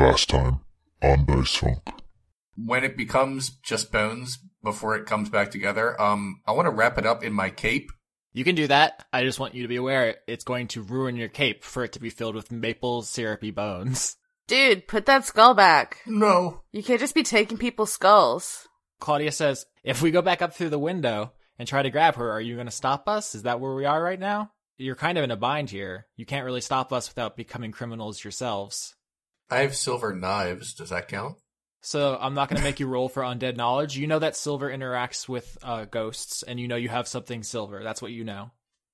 Last time on Dice Funk. When it becomes just bones before it comes back together, um, I want to wrap it up in my cape. You can do that. I just want you to be aware it's going to ruin your cape for it to be filled with maple syrupy bones. Dude, put that skull back. No. You can't just be taking people's skulls. Claudia says, if we go back up through the window and try to grab her, are you going to stop us? Is that where we are right now? You're kind of in a bind here. You can't really stop us without becoming criminals yourselves. I have silver knives. Does that count? So I'm not going to make you roll for undead knowledge. You know that silver interacts with uh, ghosts, and you know you have something silver. That's what you know.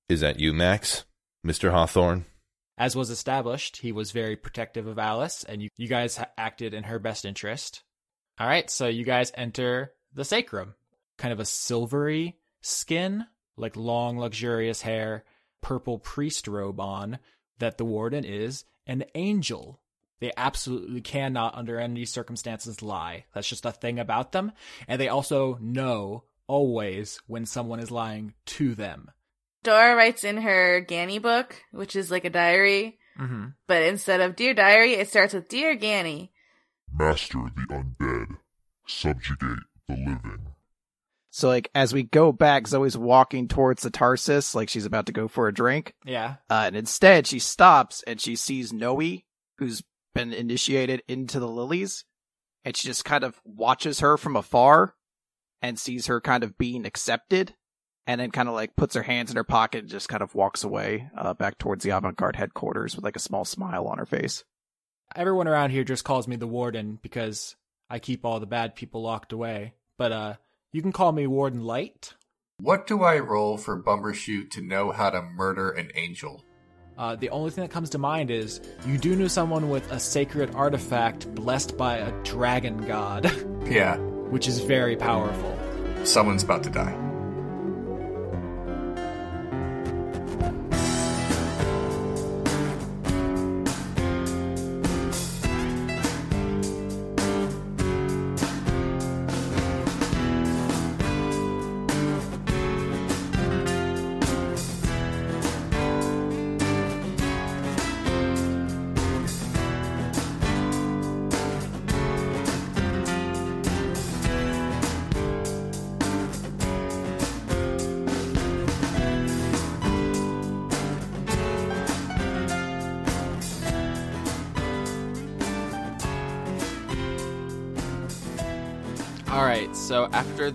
Is that you, Max? Mr. Hawthorne? As was established, he was very protective of Alice, and you, you guys ha- acted in her best interest. All right, so you guys enter the sacrum. Kind of a silvery skin, like long, luxurious hair, purple priest robe on, that the warden is an angel. They absolutely cannot, under any circumstances, lie. That's just a thing about them. And they also know always when someone is lying to them. Dora writes in her Ganny book, which is like a diary, Mm-hmm. but instead of Dear Diary, it starts with Dear Ganny. Master the undead. Subjugate the living. So like as we go back, Zoe's walking towards the Tarsus, like she's about to go for a drink. Yeah. Uh, and instead she stops and she sees Noe, who's been initiated into the lilies, and she just kind of watches her from afar and sees her kind of being accepted, and then kind of like puts her hands in her pocket and just kind of walks away uh, back towards the avant-garde headquarters with like a small smile on her face. Everyone around here just calls me the warden because I keep all the bad people locked away. But uh you can call me Warden Light. What do I roll for Bumbershoot to know how to murder an angel? Uh, the only thing that comes to mind is you do know someone with a sacred artifact blessed by a dragon god, Yeah, which is very powerful. someone's about to die.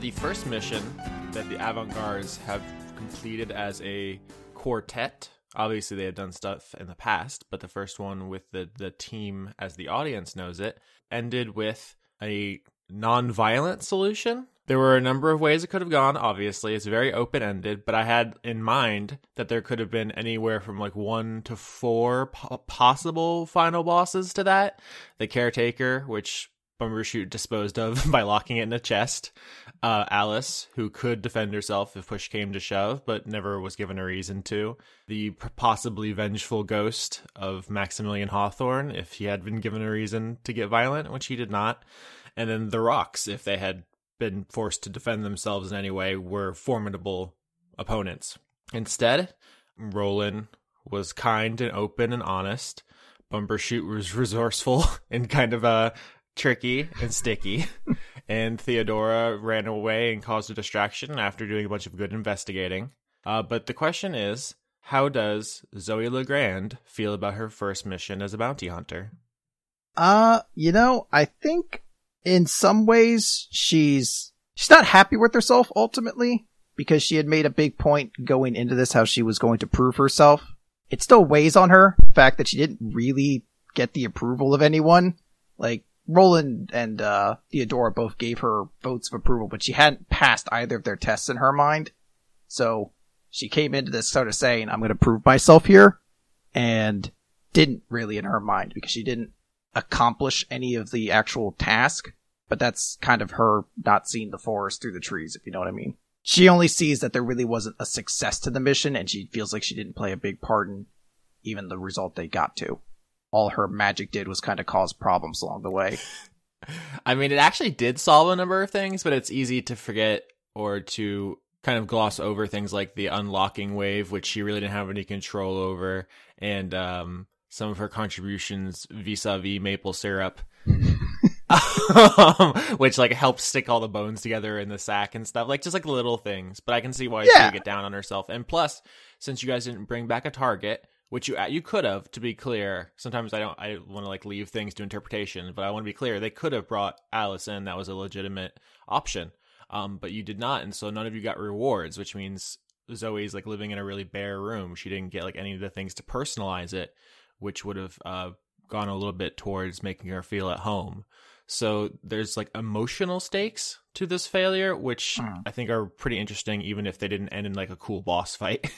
The first mission that the avant-gardes have completed as a quartet, obviously they had done stuff in the past, but the first one with the the team as the audience knows it ended with a non-violent solution. There were a number of ways it could have gone, obviously. It's very open-ended, but I had in mind that there could have been anywhere from like 1 to 4 po- possible final bosses to that. The caretaker, which Bumbershoot disposed of by locking it in a chest. Uh, Alice, who could defend herself if push came to shove, but never was given a reason to. The possibly vengeful ghost of Maximilian Hawthorne, if he had been given a reason to get violent, which he did not. And then the rocks, if they had been forced to defend themselves in any way, were formidable opponents. Instead, Roland was kind and open and honest. Bumbershoot was resourceful and kind of uh, tricky and sticky. and Theodora ran away and caused a distraction after doing a bunch of good investigating. Uh, but the question is how does Zoe Legrand feel about her first mission as a bounty hunter? Uh, you know, I think in some ways she's she's not happy with herself ultimately because she had made a big point going into this how she was going to prove herself. It still weighs on her the fact that she didn't really get the approval of anyone. Like Roland and uh Theodora both gave her votes of approval, but she hadn't passed either of their tests in her mind. So she came into this sort of saying, I'm going to prove myself here and didn't really in her mind because she didn't accomplish any of the actual task, but that's kind of her not seeing the forest through the trees, if you know what I mean. She only sees that there really wasn't a success to the mission, and she feels like she didn't play a big part in even the result they got to. All her magic did was kind of cause problems along the way. I mean, it actually did solve a number of things, but it's easy to forget or to kind of gloss over things like the unlocking wave, which she really didn't have any control over, and um, some of her contributions vis-a-vis maple syrup. um, which like helps stick all the bones together in the sack and stuff, like just like little things. But I can see why Yeah. she would get down on herself. And plus, since you guys didn't bring back a target, which you you could have, to be clear. Sometimes I don't I want to like leave things to interpretation, but I want to be clear. They could have brought Alice in. That was a legitimate option. Um, but you did not, and so none of you got rewards, which means Zoe's like living in a really bare room. She didn't get like any of the things to personalize it, which would have uh, gone a little bit towards making her feel at home. So there's like emotional stakes to this failure, which Hmm. I think are pretty interesting, even if they didn't end in like a cool boss fight.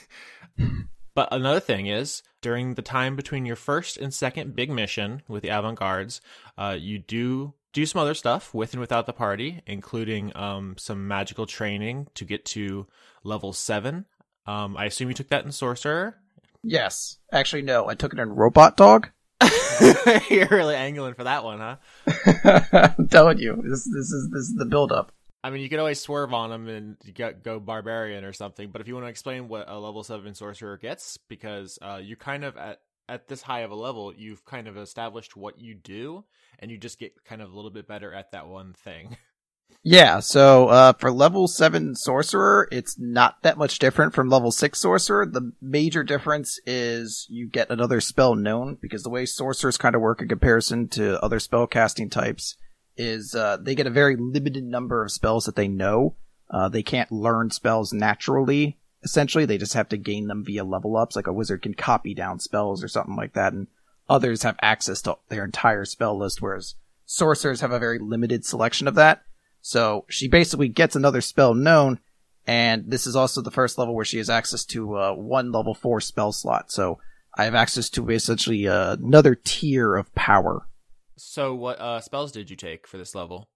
but another thing is during the time between your first and second big mission with the avant gardes, uh, you do do some other stuff with and without the party, including um, some magical training to get to level seven. Um, I assume you took that in sorcerer. Yes. Actually, no. I took it in Robot Dog. You're really angling for that one, huh? I'm telling you, this this is this is the build up. I mean, you could always swerve on them and go barbarian or something. But if you want to explain what a level seven sorcerer gets, because uh, you kind of at at this high of a level, you've kind of established what you do, and you just get kind of a little bit better at that one thing. Yeah, so uh, for level 7 sorcerer, it's not that much different from level 6 sorcerer. The major difference is you get another spell known, because the way sorcerers kind of work in comparison to other spell casting types is uh, they get a very limited number of spells that they know. Uh, they can't learn spells naturally, essentially. They just have to gain them via level ups, like a wizard can copy down spells or something like that, and others have access to their entire spell list, whereas sorcerers have a very limited selection of that. So she basically gets another spell known, and this is also the first level where she has access to uh, one level four spell slot. So I have access to essentially uh, another tier of power. So, what uh, spells did you take for this level?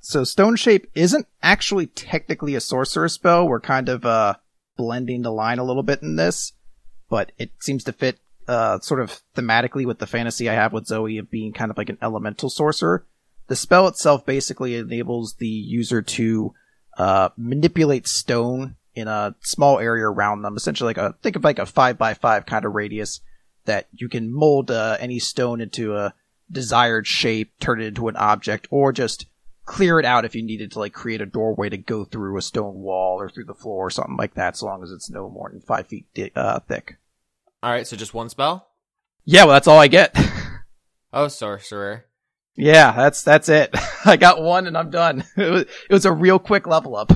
So Stone Shape isn't actually technically a sorcerer spell. We're kind of uh, blending the line a little bit in this, but it seems to fit uh, sort of thematically with the fantasy I have with Zoe of being kind of like an elemental sorcerer. The spell itself basically enables the user to uh, manipulate stone in a small area around them, essentially like a think of like a five by five kind of radius that you can mold uh, any stone into a desired shape, turn it into an object, or just clear it out if you needed to like create a doorway to go through a stone wall or through the floor or something like that, so long as it's no more than five feet di- uh, thick. All right, so just one spell. Yeah, well, that's all I get. Oh, sorcerer. yeah, that's that's it. I got one and I'm done. It was, it was a real quick level up.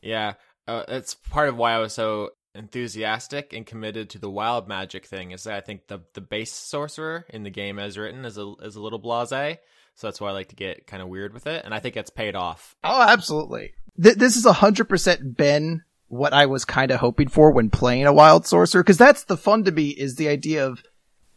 Yeah, uh, that's part of why I was so enthusiastic and committed to the wild magic thing. Is that I think the the base sorcerer in the game as written is a is a little blasé, so that's why I like to get kind of weird with it, and I think it's paid off. Oh, absolutely. Th- this is hundred percent been what I was kind of hoping for when playing a wild sorcerer, because that's the fun to me is the idea of,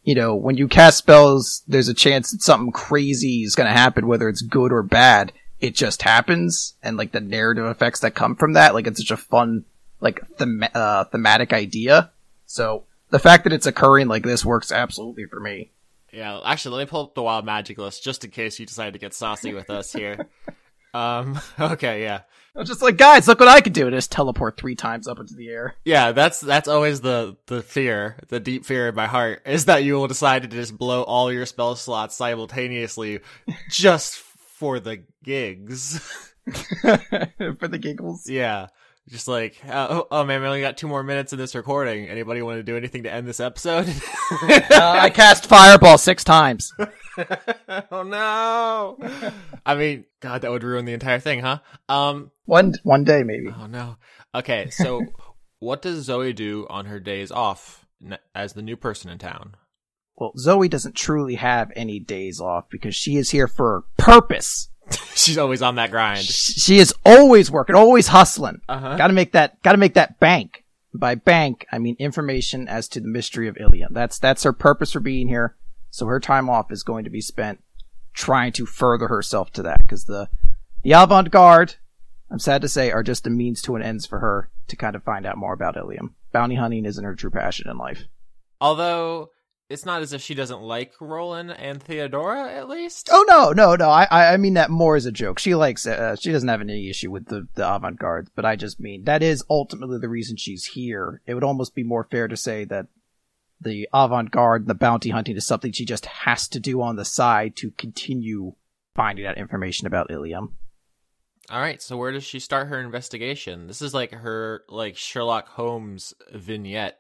you know, when you cast spells, there's a chance that something crazy is going to happen, whether it's good or bad. It just happens, and like the narrative effects that come from that, like it's such a fun, like them- uh, thematic idea. So the fact that it's occurring like this works absolutely for me. Yeah, actually, let me pull up the wild magic list just in case you decide to get saucy with us here. um, okay, yeah. I was just like, guys, look what I can do! And just teleport three times up into the air. Yeah, that's that's always the the fear, the deep fear in my heart is that you will decide to just blow all your spell slots simultaneously just for the gigs. for the giggles. yeah. Just like, uh, oh, oh man, we only got two more minutes in this recording. Anybody want to do anything to end this episode? Uh, I cast fireball six times. oh no! I mean, God, that would ruin the entire thing, huh? Um, One one day maybe. oh no. Okay, so what does Zoe do on her days off as the new person in town? Well, Zoe doesn't truly have any days off because she is here for a purpose. She's always on that grind. She is always working, always hustling. Uh huh. Got to make that. Got to make that bank. By bank, I mean information as to the mystery of Ilium. That's that's her purpose for being here. So her time off is going to be spent trying to further herself to that because the the avant garde, I'm sad to say, are just a means to an ends for her to kind of find out more about Ilium. Bounty hunting isn't her true passion in life. Although it's not as if she doesn't like Roland and Theodora, at least. Oh no, no, no. I I I mean that more as a joke. She likes uh, she doesn't have any issue with the the avant garde, but I just mean that is ultimately the reason she's here. It would almost be more fair to say that the avant-garde and the bounty hunting is something she just has to do on the side to continue finding out information about Ilium. All right, so where does she start her investigation? This is like her like Sherlock Holmes vignette.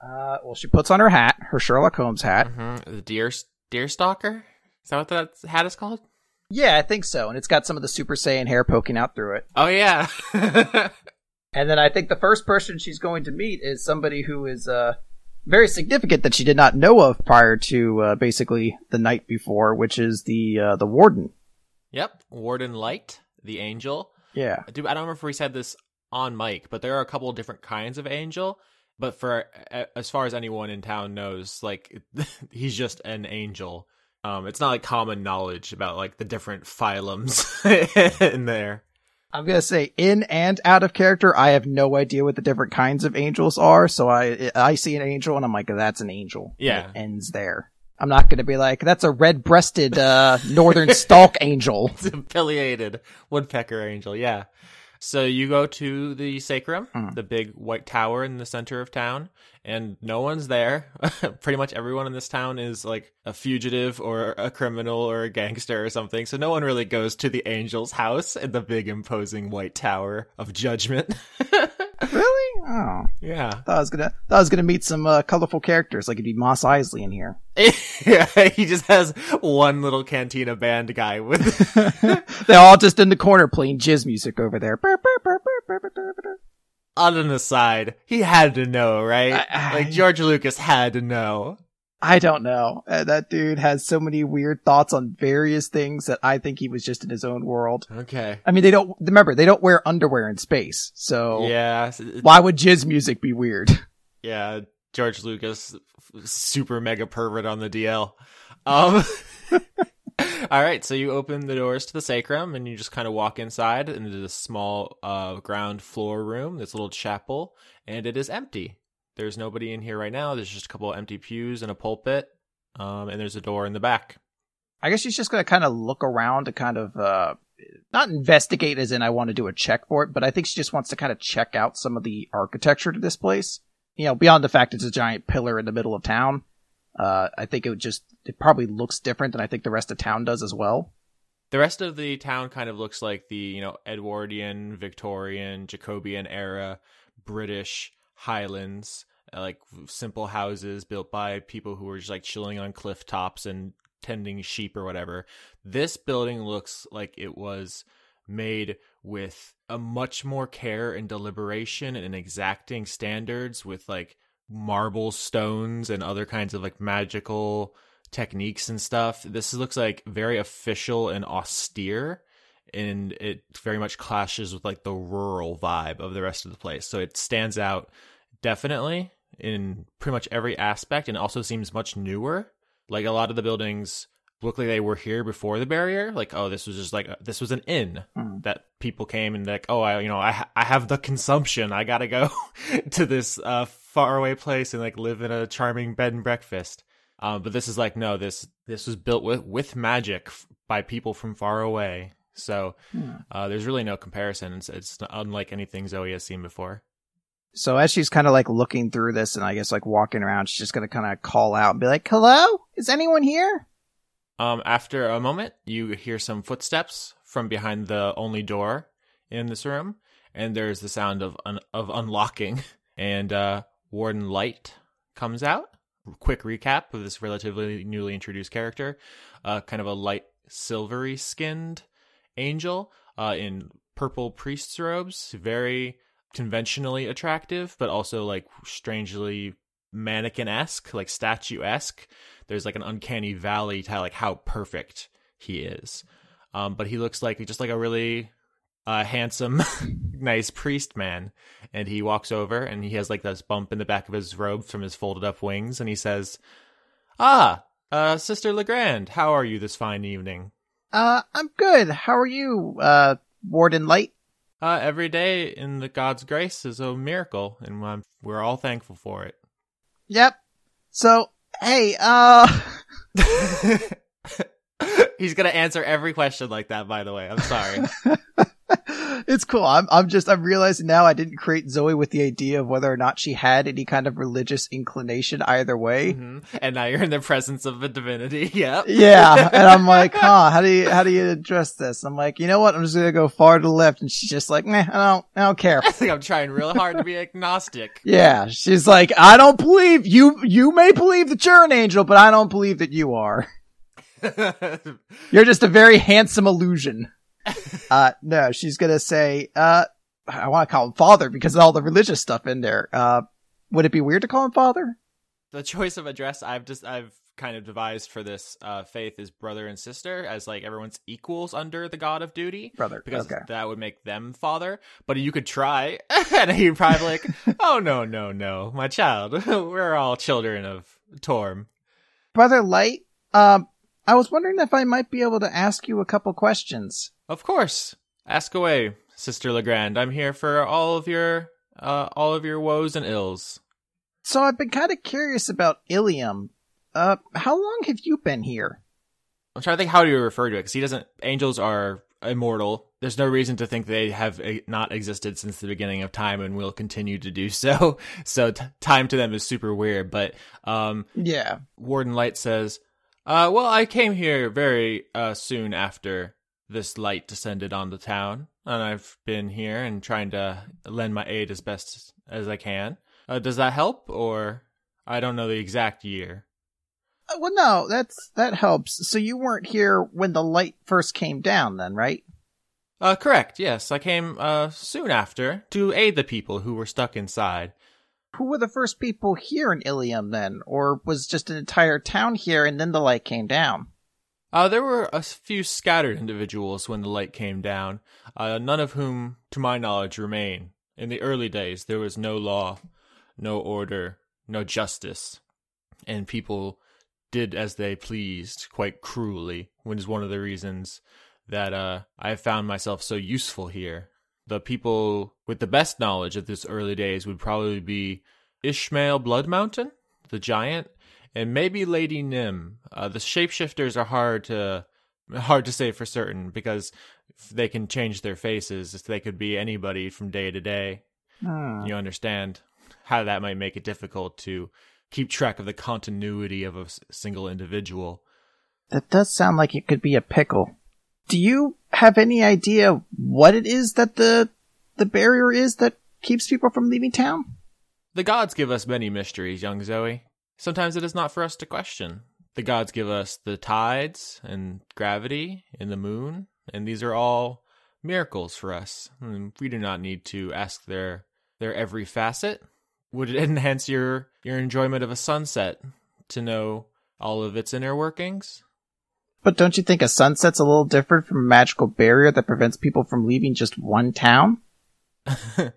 Uh, well, she puts on her hat, her Sherlock Holmes hat. Mm-hmm. The deer deer stalker. Is that what that hat is called? Yeah, I think so. And it's got some of the Super Saiyan hair poking out through it. Oh yeah. And then I think the first person she's going to meet is somebody who is uh, very significant that she did not know of prior to uh, basically the night before, which is the uh, the warden. yep, Warden Light, the angel. Yeah. Dude, I don't remember if we said this on mic, but there are a couple of different kinds of angel. But for as far as anyone in town knows, like he's just an angel. Um, it's not like common knowledge about like the different phylums in there. I'm gonna say in and out of character, I have no idea what the different kinds of angels are. So I I see an angel and I'm like, that's an angel. Yeah. it ends there. I'm not gonna be like, that's a red-breasted uh, northern stalk angel. It's a pileated woodpecker angel, yeah. So you go to the sacrum, Hmm. the big white tower in the center of town, and no one's there. Pretty much everyone in this town is like a fugitive or a criminal or a gangster or something. So no one really goes to the angel's house in the big imposing white tower of judgment. really? Oh, yeah. thought I was gonna thought I was gonna meet some uh, colorful characters like it'd be Mos Eisley in here. yeah, he just has one little cantina band guy with They're all just in the corner playing jizz music over there. On an aside. He had to know, right? I- I- like George Lucas had to know. I don't know. Uh, that dude has so many weird thoughts on various things that I think he was just in his own world. Okay. I mean, they don't remember they don't wear underwear in space, so Yeah. why would jizz music be weird? Yeah. George Lucas, super mega pervert on the DL. Um. All right, so you open the doors to the sacrum and you just kind of walk inside into this small uh, ground floor room, this little chapel, and it is empty. There's nobody in here right now. There's just a couple of empty pews and a pulpit, um, and there's a door in the back. I guess she's just gonna kind of look around to kind of uh not investigate as in I want to do a check for it, but I think she just wants to kind of check out some of the architecture to this place. You know, beyond the fact it's a giant pillar in the middle of town. Uh, I think it would just, it probably looks different than I think the rest of town does as well. The rest of the town kind of looks like the, you know, Edwardian, Victorian, Jacobean era British Highlands, uh, like simple houses built by people who were just like chilling on cliff tops and tending sheep or whatever. This building looks like it was made with a much more care and deliberation and exacting standards with like marble stones and other kinds of like magical techniques and stuff. This looks like very official and austere and it very much clashes with like the rural vibe of the rest of the place. So it stands out definitely in pretty much every aspect and also seems much newer. Like a lot of the buildings look like they were here before the barrier. Like, oh, this was just like this was an inn Hmm. that people came and like, oh, I you know I ha- I have the consumption. I gotta go to this uh faraway place and like live in a charming bed and breakfast. Um, but this is like no, this this was built with with magic f- by people from far away. So Hmm. uh, there's really no comparison. It's, it's unlike anything Zoe has seen before. So as she's kind of like looking through this and I guess like walking around, she's just gonna kind of call out and be like, hello? Is anyone here? Um, after a moment, you hear some footsteps from behind the only door in this room, and there's the sound of un- of unlocking, and uh, Warden Light comes out. Quick recap of this relatively newly introduced character, uh, kind of a light silvery skinned angel uh, in purple priest's robes, very conventionally attractive, but also like strangely mannequin esque, like statue esque. There's like an uncanny valley to like how perfect he is. Um, but he looks like just like a really uh, handsome, nice priest man. And he walks over and he has like this bump in the back of his robe from his folded up wings, and he says, "Ah, uh, Sister Legrand, how are you this fine evening?" Uh, I'm good. How are you, uh, Warden Light? Uh, every day in the God's grace is a miracle, and I'm, we're all thankful for it. Yep. So, hey, uh, He's gonna answer every question like that. By the way, I'm sorry. it's cool. I'm I'm just I'm realizing now I didn't create Zoe with the idea of whether or not she had any kind of religious inclination either way. Mhm. And now you're in the presence of a divinity. Yep. Yeah, and I'm like, huh, how do you how do you address this? I'm like, you know what? I'm just gonna go far to the left, and she's just like, meh, I don't I don't care. I think I'm trying real hard to be agnostic. Yeah, she's like, I don't believe you. You may believe that you're an angel, but I don't believe that you are. You're just a very handsome illusion. Uh, no, she's gonna say, uh, I want to call him father because of all the religious stuff in there. Uh, would it be weird to call him father? the choice of address I've just I've kind of devised for this uh, faith is brother and sister as like everyone's equals under the god of duty. Brother. Because okay. that would make them father, but you could try, and he'd probably like, "Oh no, no, no, my child, we're all children of Torm." Brother Light, um, I was wondering if I might be able to ask you a couple questions. Of course, ask away, Sister Legrand. I'm here for all of your uh, all of your woes and ills. So I've been kind of curious about Ilium. Uh, how long have you been here? I'm trying to think how do you refer to it because he doesn't. Angels are immortal. There's no reason to think they have uh, not existed since the beginning of time and will continue to do so. So t- time to them is super weird. But um, Yeah. Warden Light says, uh, "Well, I came here very uh, soon after this light descended on the town, and I've been here and trying to lend my aid as best as I can. Uh, does that help, or I don't know the exact year." Uh, well, no, that's that helps. So you weren't here when the light first came down, then, right? Uh, correct. Yes, I came uh soon after to aid the people who were stuck inside. Who were the first people here in Ilium then, or was just an entire town here and then the light came down? Uh, there were a few scattered individuals when the light came down, uh, none of whom, to my knowledge, remain. In the early days, there was no law, no order, no justice, and people did as they pleased quite cruelly, which is one of the reasons that uh, I have found myself so useful here. The people with the best knowledge of this early days would probably be Ishmael Bloodmountain, the giant, and maybe Lady Nim. Uh, the shapeshifters are hard to hard to say for certain because they can change their faces. They could be anybody from day to day. Hmm. You understand how that might make it difficult to keep track of the continuity of a s- single individual. That does sound like it could be a pickle. Do you have any idea what it is that the the barrier is that keeps people from leaving town? The gods give us many mysteries, young Zoe. Sometimes it is not for us to question. The gods give us the tides and gravity and the moon, and these are all miracles for us. And we do not need to ask their their every facet. Would it enhance your your enjoyment of a sunset to know all of its inner workings? But don't you think a sunset's a little different from a magical barrier that prevents people from leaving just one town? uh,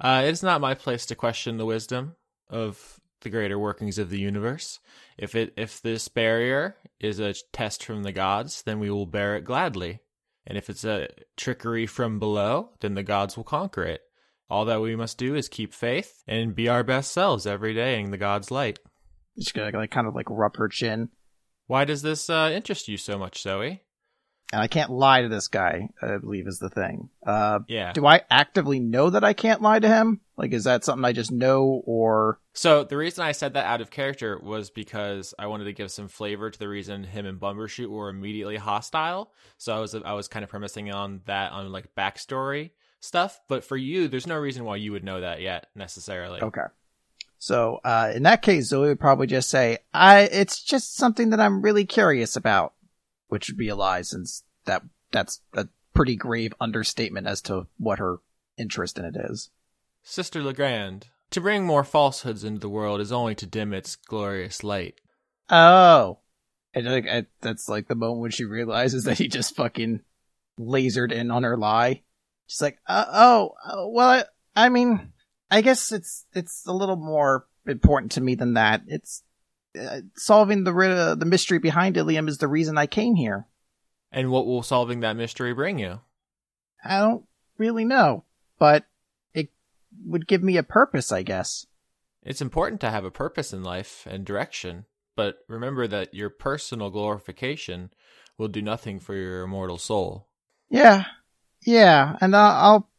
it's not my place to question the wisdom of the greater workings of the universe. If it if this barrier is a test from the gods, then we will bear it gladly. And if it's a trickery from below, then the gods will conquer it. All that we must do is keep faith and be our best selves every day in the gods' light. Just gonna like kind of like rub her chin. Why does this uh, interest you so much, Zoe? And I can't lie to this guy, I believe is the thing. Uh Yeah. do I actively know that I can't lie to him? Like is that something I just know or So the reason I said that out of character was because I wanted to give some flavor to the reason him and Bumbershoot were immediately hostile. So I was I was kind of premising on that on like backstory stuff. But for you, there's no reason why you would know that yet necessarily. Okay. So, uh, in that case, Zoe would probably just say, I, it's just something that I'm really curious about, which would be a lie since that, that's a pretty grave understatement as to what her interest in it is. Sister Legrand, to bring more falsehoods into the world is only to dim its glorious light. Oh. And like, I, that's like the moment when she realizes that he just fucking lasered in on her lie. She's like, uh, oh, uh, well, I, I mean, I guess it's, it's a little more important to me than that. It's, uh, solving the, uh, the mystery behind Ilium is the reason I came here. And what will solving that mystery bring you? I don't really know, but it would give me a purpose, I guess. It's important to have a purpose in life and direction, but remember that your personal glorification will do nothing for your immortal soul. Yeah, Yeah, and I'll, I'll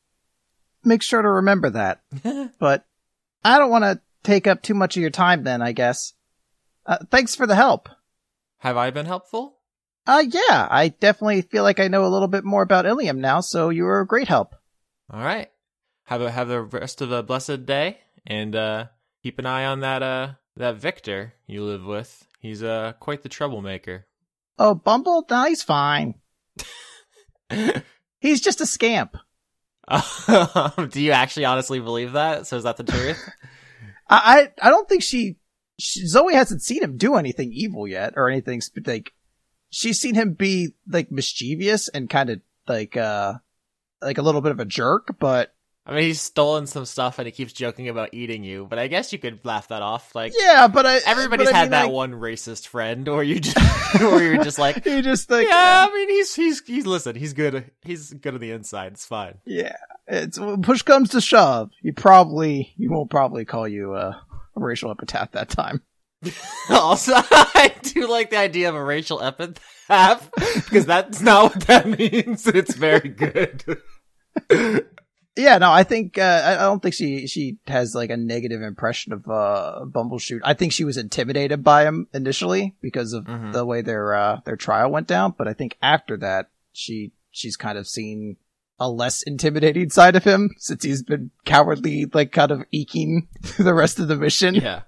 make sure to remember that. but I don't want to take up too much of your time then, I guess. Uh, thanks for the help. Have I been helpful? Uh, yeah, I definitely feel like I know a little bit more about Ilium now, so you were a great help. All right. Have a have the rest of a blessed day, and uh, keep an eye on that uh that Victor you live with. He's uh quite the troublemaker. Oh, Bumble? No, he's fine. He's just a scamp. Do you actually honestly believe that? So is that the truth? I, I, I don't think she, she, Zoe hasn't seen him do anything evil yet or anything, sp- like, she's seen him be, like, mischievous and kind of, like, uh, like a little bit of a jerk, but I mean, he's stolen some stuff and he keeps joking about eating you, but I guess you could laugh that off. Like, yeah, but I, everybody's but I had mean, that like, one racist friend, or you just, or you're just like, You just think, yeah, I mean, he's he's he's listen, he's good, he's good on the inside. It's fine. yeah, it's, push comes to shove, you probably, he won't probably call you uh, racial epitaph that time. also, I do like the idea of a racial epitaph because that's not what that means. It's very good. Yeah, no, I think uh, I don't think she she has like a negative impression of uh Bumbershoot. I think she was intimidated by him initially because of Mhm. the way their uh their trial went down, but I think after that she she's kind of seen a less intimidating side of him since he's been cowardly like kind of eking the rest of the mission. yeah.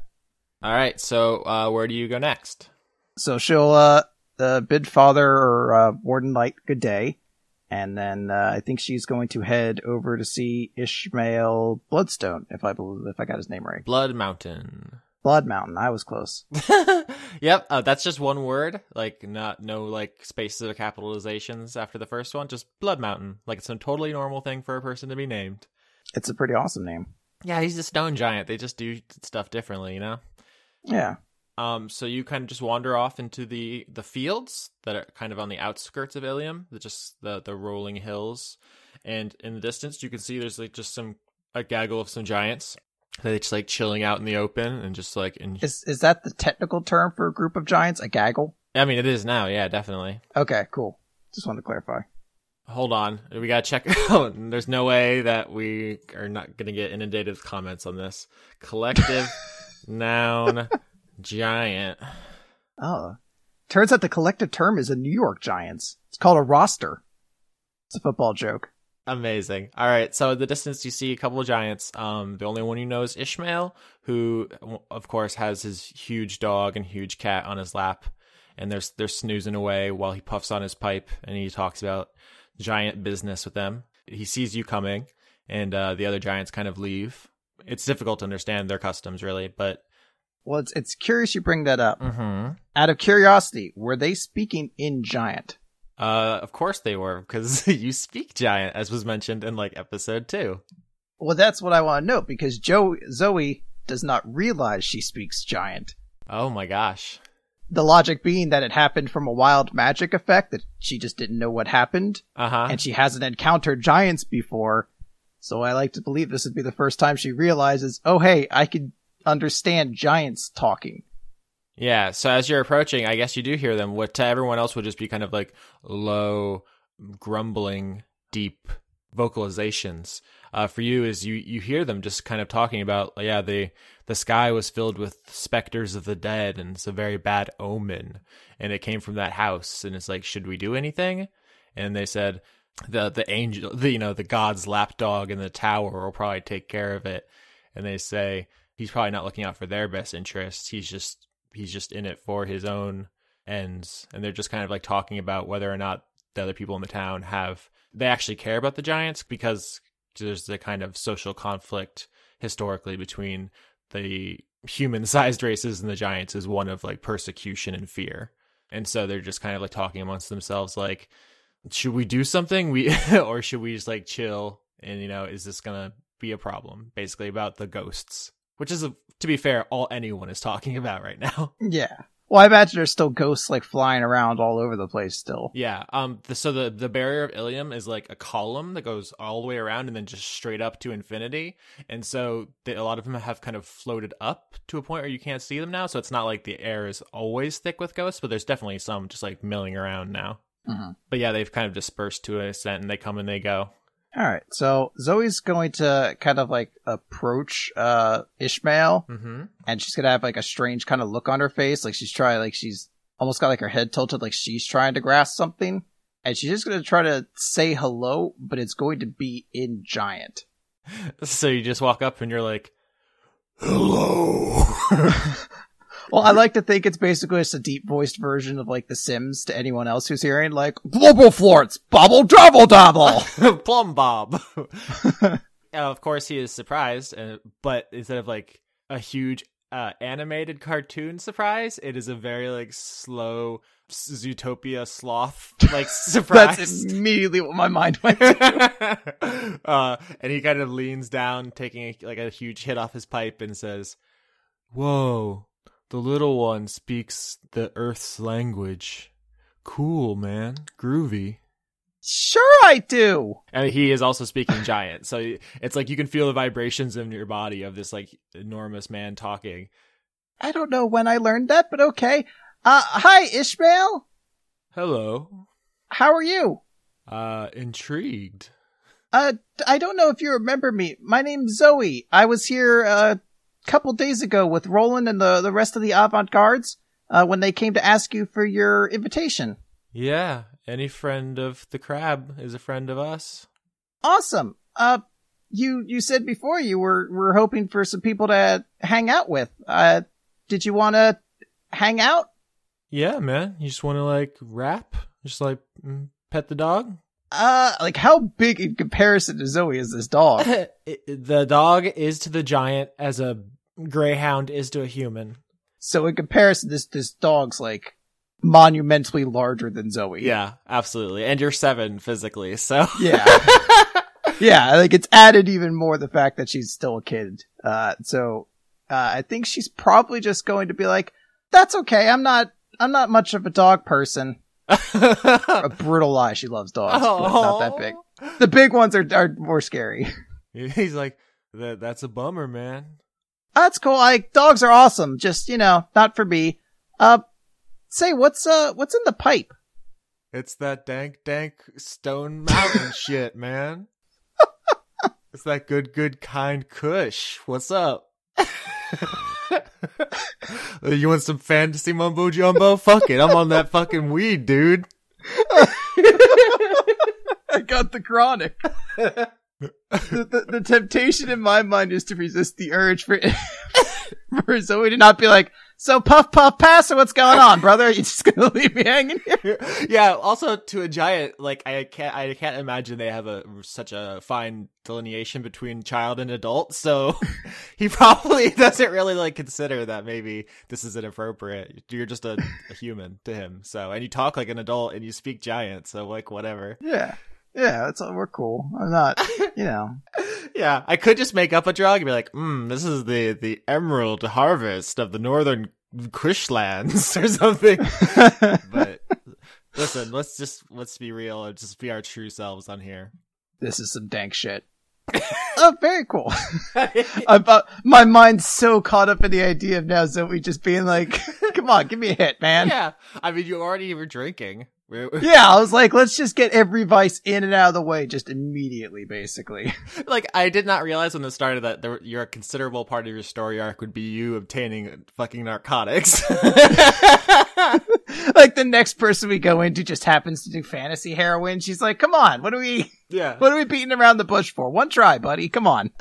All right. So, uh, where do you go next? So she'll uh, uh bid father or uh, warden light good day, and then uh, I think she's going to head over to see Ishmael Bloodstone if I believe if I got his name right. Bloodmountain. Bloodmountain. I was close. yep, uh, that's just one word. Like not no like spaces or capitalizations after the first one. Just Bloodmountain. Like it's a totally normal thing for a person to be named. It's a pretty awesome name. Yeah, he's a stone giant. They just do stuff differently, you know. Yeah. Um, so you kind of just wander off into the the fields that are kind of on the outskirts of Ilium, the just the the rolling hills, and in the distance you can see there's like just some a gaggle of some giants. They just like chilling out in the open and just like in. Is is that the technical term for a group of giants? A gaggle? I mean, it is now. Yeah, definitely. Okay, cool. Just wanted to clarify. Hold on, we gotta check. There's no way that we are not gonna get inundated with comments on this. Collective noun giant. Oh. Turns out the collective term is a New York Giants. It's called a roster. It's a football joke. Amazing. All right. So the distance, you see a couple of giants. Um, the only one you know is Ishmael, who, of course, has his huge dog and huge cat on his lap, and they're they're snoozing away while he puffs on his pipe and he talks about giant business with them. He sees you coming, and uh, the other giants kind of leave. It's difficult to understand their customs, really, but Well, it's it's curious you bring that up. mm-hmm. Out of curiosity, were they speaking in giant? Uh, of course they were because you speak giant, as was mentioned in like episode two. Well, that's what I want to note because Joe Zoe does not realize she speaks giant. Oh my gosh. The logic being that it happened from a wild magic effect that she just didn't know what happened, Uh huh. and she hasn't encountered giants before. So I like to believe this would be the first time she realizes, oh hey, I can understand giants talking. Yeah, so as you're approaching, I guess you do hear them. What to everyone else would just be kind of like low, grumbling, deep vocalizations. Uh, for you, is you you hear them just kind of talking about, yeah, the the sky was filled with specters of the dead, and it's a very bad omen, and it came from that house, and it's like, should we do anything? And they said, the the angel, the you know, the god's lapdog in the tower will probably take care of it, and they say he's probably not looking out for their best interests. He's just he's just in it for his own ends and they're just kind of like talking about whether or not the other people in the town have they actually care about the giants because there's the kind of social conflict historically between the human sized races and the giants is one of like persecution and fear. And so they're just kind of like talking amongst themselves like should we do something? We or should we just like chill? And you know is this gonna be a problem? Basically about the ghosts which is a, to be fair all anyone is talking about right now Yeah. Well, I imagine there's still ghosts like flying around all over the place still. yeah um the, so the the barrier of ilium is like a column that goes all the way around and then just straight up to infinity and so the, a lot of them have kind of floated up to a point where you can't see them now so it's not like the air is always thick with ghosts but there's definitely some just like milling around now Mhm. But yeah, they've kind of dispersed to an extent, and they come and they go. All right, so Zoe's going to kind of like approach uh Ishmael, Mm-hmm. and she's gonna have like a strange kind of look on her face, like she's trying, like she's almost got like her head tilted, like she's trying to grasp something, and she's just gonna try to say hello, but it's going to be in giant. So you just walk up and you're like, "Hello." Well, I like to think it's basically just a deep voiced version of like The Sims to anyone else who's hearing, like Global Florts, Bobble Double Double. Plum Bob. and of course, he is surprised, uh, but instead of like a huge uh, animated cartoon surprise, it is a very like slow Zootopia sloth like surprise. That's immediately what my mind went to. uh, and he kind of leans down, taking a, like a huge hit off his pipe, and says, "Whoa, the little one speaks the Earth's language. Cool, man, groovy." Sure, I do. And he is also speaking giant, so it's like you can feel the vibrations in your body of this like enormous man talking. I don't know when I learned that, but okay. Uh, hi, Ishmael. Hello, How are you? uh, intrigued. Uh, I don't know if you remember me. My name's Zoe. I was here uh, couple days ago with Roland and the, the rest of the avant gardes uh, when they came to ask you for your invitation. Yeah, any friend of the crab is a friend of us. Awesome. Uh, you you said before you were were hoping for some people to hang out with. Uh, did you want to hang out? Yeah, man. You just want to like rap, just like mm, pet the dog. Uh, like how big in comparison to Zoe is this dog? The dog is to the giant as a greyhound is to a human. so in comparison, this this dog's like monumentally larger than Zoe. Yeah, absolutely. And you're seven physically, so Yeah. yeah, like it's added even more the fact that she's still a kid. Uh, so, uh, I think she's probably just going to be like, that's okay. I'm not, I'm not much of a dog person. A brutal lie. She loves dogs, but not that big. The big ones are, are more scary. He's like, that. That's a bummer, man. That's cool. Like, dogs are awesome. Just, you know, not for me. Uh, say, what's, uh, what's in the pipe? It's that dank, dank Stone Mountain shit, man. It's that good, good, kind Kush. What's up? Uh, you want some fantasy mumbo jumbo? Fuck it, I'm on that fucking weed, dude. I got the chronic. the, the, the temptation in my mind is to resist the urge for for Zoe to not be like, so puff puff pass or what's going on, brother? Are you just gonna leave me hanging here? yeah. Also, to a giant, like I can't, I can't imagine they have a such a fine delineation between child and adult. So he probably doesn't really like consider that maybe this is inappropriate. You're just a, a human to him. So and you talk like an adult and you speak giant. So like whatever. Yeah. Yeah, that's all we're cool. I'm not you know. Yeah, I could just make up a drug and be like, "Hmm, this is the the emerald harvest of the northern Kushlands or something." but listen, let's just let's be real and just be our true selves on here. this is some dank shit. oh, very cool. I'm, uh, my mind's so caught up in the idea of now Zoe just being like, come on, give me a hit, man. yeah, I mean, you already were drinking. We're- Yeah, I was like, let's just get every vice in and out of the way just immediately, basically. like, I did not realize when this started that there, your a considerable part of your story arc would be you obtaining fucking narcotics. like the next person we go into just happens to do fantasy heroin. She's like, come on, what are we, yeah. what are we beating around the bush for? One try, buddy. Come on.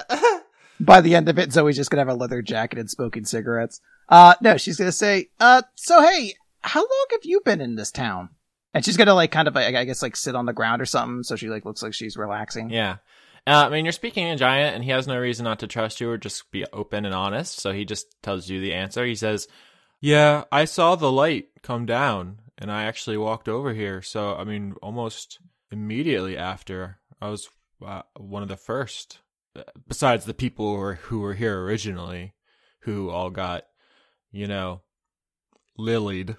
By the end of it, Zoe's just gonna have a leather jacket and smoking cigarettes. Uh, no, she's gonna say, uh, so hey, how long have you been in this town? And she's gonna like kind of, I guess, like sit on the ground or something. So she like looks like she's relaxing. Yeah. Uh, I mean, you're speaking in giant, and he has no reason not to trust you or just be open and honest. So he just tells you the answer. He says, "Yeah, I saw the light come down, and I actually walked over here. So I mean, almost immediately after, I was uh, one of the first, uh, besides the people who were who were here originally, who all got, you know, lilied."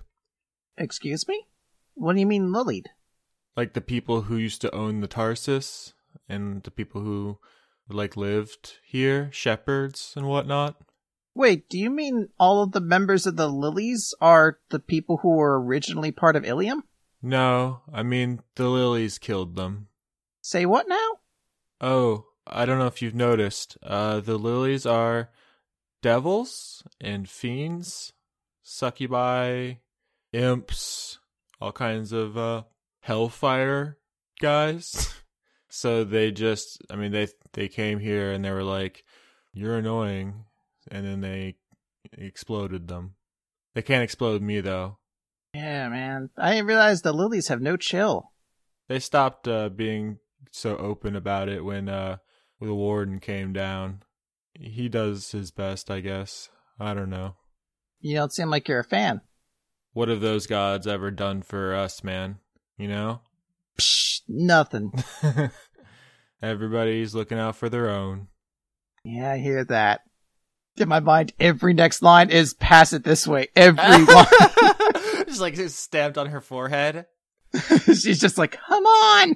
Excuse me? What do you mean lilied? like the people who used to own the Tarsus and the people who like lived here, shepherds and whatnot. Wait, do you mean all of the members of the Lilies are the people who were originally part of Ilium? No, I mean the lilies killed them. Say what now? Oh, I don't know if you've noticed. Uh, the lilies are devils and fiends, succubi, imps, all kinds of uh, hellfire guys. so they just, I mean, they they came here and they were like, "You're annoying," and then they exploded them. They can't explode me though. Yeah, man. I didn't realize the lilies have no chill. They stopped uh, being so open about it when uh, the warden came down. He does his best, I guess. I don't know. You don't seem like you're a fan. What have those gods ever done for us, man? You know? Psh, nothing. Everybody's looking out for their own. Yeah, I hear that. In my mind, every next line is pass it this way. Every line. just like just stamped on her forehead. She's just like, come on.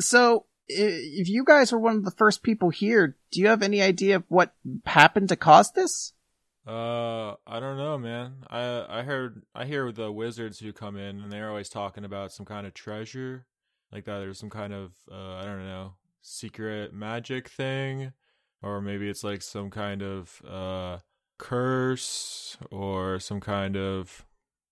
So, if you guys were one of the first people here, do you have any idea of what happened to cause this? Uh, I don't know, man. I I heard I hear the wizards who come in and they're always talking about some kind of treasure, like that. There's some kind of uh, I don't know secret magic thing, or maybe it's like some kind of uh curse or some kind of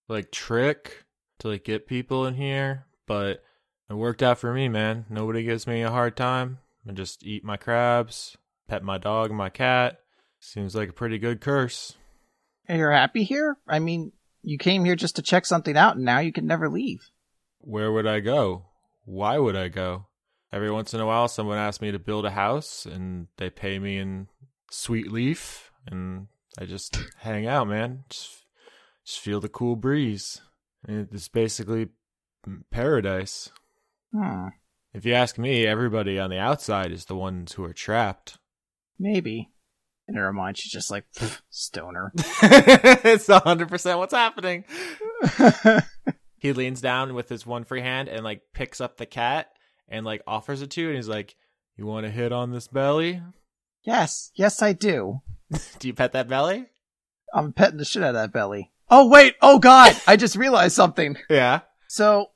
like trick to like get people in here. But it worked out for me, man. Nobody gives me a hard time. I just eat my crabs, pet my dog my cat. Seems like a pretty good curse. And You're happy here? I mean, you came here just to check something out and now you can never leave. Where would I go? Why would I go? Every once in a while, someone asks me to build a house and they pay me in sweet leaf, and I just hang out, man. Just, just feel the cool breeze. It's basically paradise. Hmm. If you ask me, everybody on the outside is the ones who are trapped. Maybe. In her mind, she's just like, stoner. it's 100% what's happening. he leans down with his one free hand and like picks up the cat and like offers it to you and he's like you want to hit on this belly yes, yes, I do. do you pet that belly I'm petting the shit out of that belly. Oh, wait. Oh, God. I just realized something. yeah So,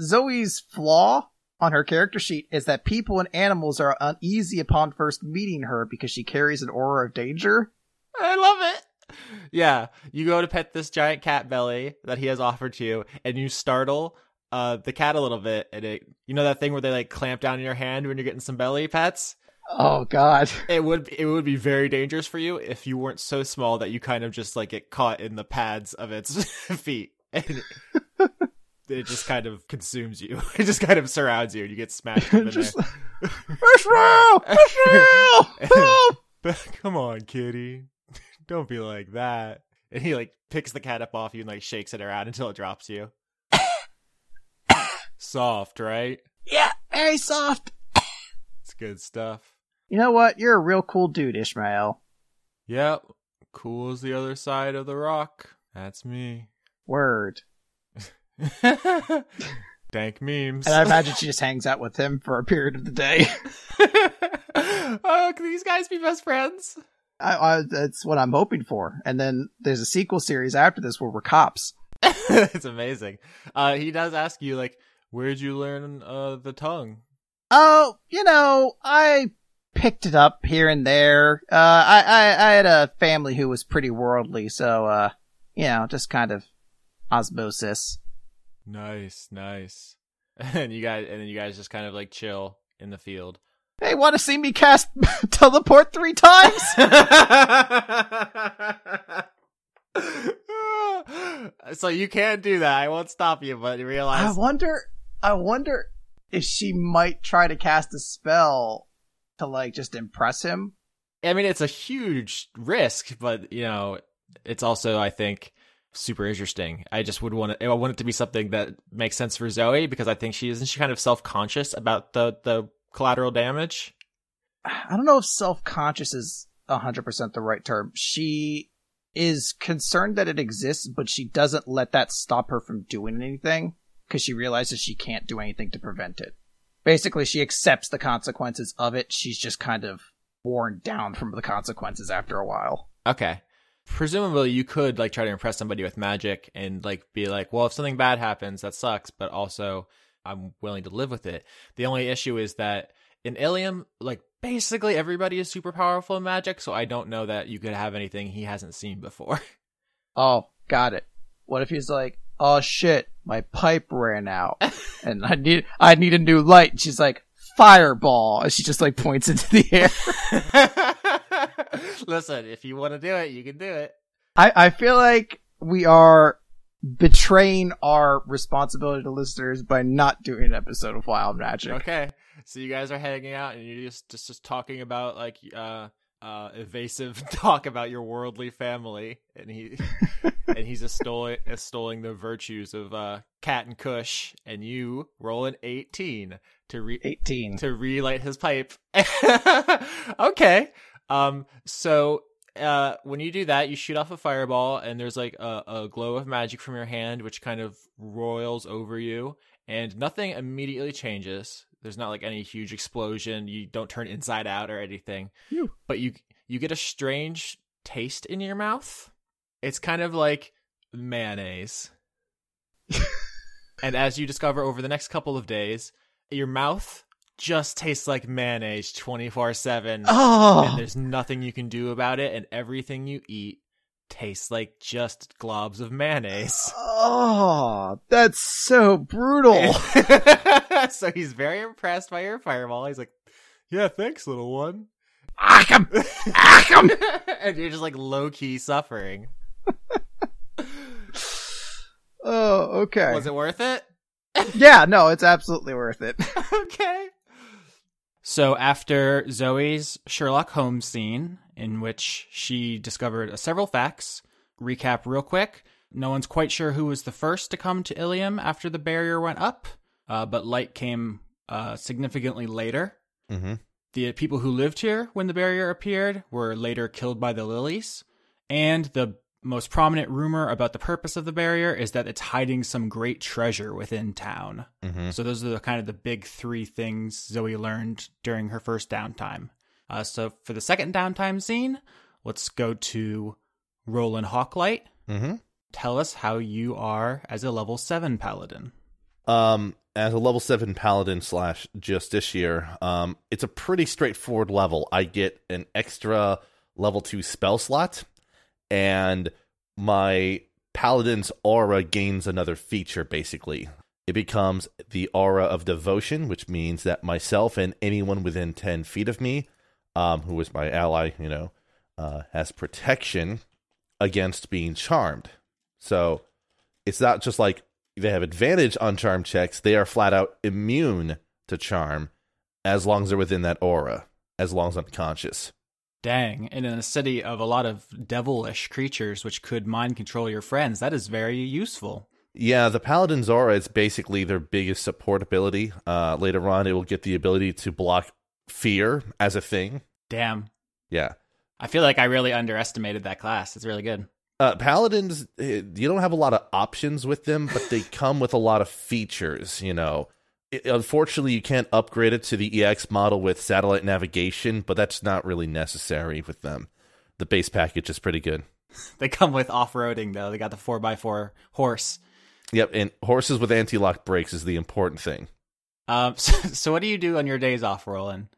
Zoe's flaw on her character sheet is that people and animals are uneasy upon first meeting her because she carries an aura of danger. i love it yeah you go to pet this giant cat belly that he has offered to you and you startle uh the cat a little bit and it you know that thing where they like clamp down in your hand when you're getting some belly pets Oh, God. it would it would be very dangerous for you if you weren't so small that you kind of just like get caught in the pads of its feet and it, just kind of consumes you. It just kind of surrounds you and you get smashed up in Just there. Israel! Israel! Help! Come on, kitty. Don't be like that. And he like picks the cat up off you and like shakes it around until it drops you. Soft, right? Yeah, very soft. It's good stuff. You know what? You're a real cool dude, Ishmael. Yep. Cool as the other side of the rock. That's me. Word. Dank memes. And I imagine she just hangs out with him for a period of the day. oh, can these guys be best friends? I, I, that's what I'm hoping for. And then there's a sequel series after this where we're cops. it's amazing. Uh, he does ask you like, where'd you learn uh the tongue? Oh, you know, I picked it up here and there. Uh, I, I, I had a family who was pretty worldly, so, uh, you know, just kind of osmosis. Nice, nice. And you guys, and then you guys just kind of like chill in the field. Hey, want to see me cast teleport three times? so you can't do that. I won't stop you, but you realize. I wonder, I wonder if she might try to cast a spell to like just impress him. I mean, it's a huge risk, but you know, it's also, I think, super interesting. I just would want it. I want it to be something that makes sense for Zoe because I think she isn't she kind of self conscious about the the collateral damage. I don't know if self-conscious is 100% the right term. She is concerned that it exists, but she doesn't let that stop her from doing anything because she realizes she can't do anything to prevent it. Basically, she accepts the consequences of it. She's just kind of worn down from the consequences after a while. Okay. Presumably you could like try to impress somebody with magic and like be like, well, if something bad happens, that sucks, but also I'm willing to live with it. The only issue is that in Ilium, like basically everybody is super powerful in magic, so I don't know that you could have anything he hasn't seen before. Oh, got it. What if he's like, "Oh shit, my pipe ran out, and I need I need a new light." And she's like, "Fireball!" And she just like points into the air. Listen, if you want to do it, you can do it. I I feel like we are betraying our responsibility to listeners by not doing an episode of Wild Magic. Okay. So you guys are hanging out and you're just just, just talking about like uh uh evasive talk about your worldly family and he and he's extolling extolling the virtues of uh Cat and Kush and you roll an 18 to re 18. to relight his pipe. okay. Um so uh when you do that you shoot off a fireball and there's like a, a glow of magic from your hand which kind of roils over you and nothing immediately changes. There's not like any huge explosion. You don't turn inside out or anything. But you you get a strange taste in your mouth. It's kind of like mayonnaise. And as you discover over the next couple of days your mouth just tastes like mayonnaise 24/7 Oh. and there's nothing you can do about it and everything you eat tastes like just globs of mayonnaise oh, that's so brutal. so he's very impressed by your fireball he's like yeah thanks little one Acham, Acham. and you're just like low-key suffering Oh, okay. was it worth it Yeah, no, it's absolutely worth it. okay. So after Zoe's Sherlock Holmes scene, in which she discovered several facts, recap real quick. No one's quite sure who was the first to come to Ilium after the barrier went up, uh, but light came uh, significantly later. Mm-hmm. The people who lived here when the barrier appeared were later killed by the lilies. And the most prominent rumor about the purpose of the barrier is that it's hiding some great treasure within town. Mm-hmm. So those are the kind of the big three things Zoe learned during her first downtime. Uh, so for the second downtime scene, let's go to Roland Hawklight. Mm-hmm. Tell us how you are as a level seven paladin. Um, as a level seven paladin slash justiciar, um, it's a pretty straightforward level. I get an extra level two spell slot, and my paladin's aura gains another feature. Basically, it becomes the aura of devotion, which means that myself and anyone within ten feet of me, um, who is my ally, you know, uh, has protection against being charmed. So it's not just like they have advantage on charm checks, they are flat out immune to charm as long as they're within that aura, as long as unconscious. Dang. And in a city of a lot of devilish creatures which could mind control your friends, that is very useful. Yeah, the Paladin's aura is basically their biggest support ability. Uh, later on, it will get the ability to block fear as a thing. Damn. Yeah. I feel like I really underestimated that class. It's really good. Uh, Paladins, eh, you don't have a lot of options with them, but they come with a lot of features, you know. It, unfortunately, you can't upgrade it to the EX model with satellite navigation, but that's not really necessary with them. The base package is pretty good. They come with off roading, though. They got the 4x4 horse. Yep, and horses with anti-lock brakes is the important thing. Um, so, so, what do you do on your days off, Roland?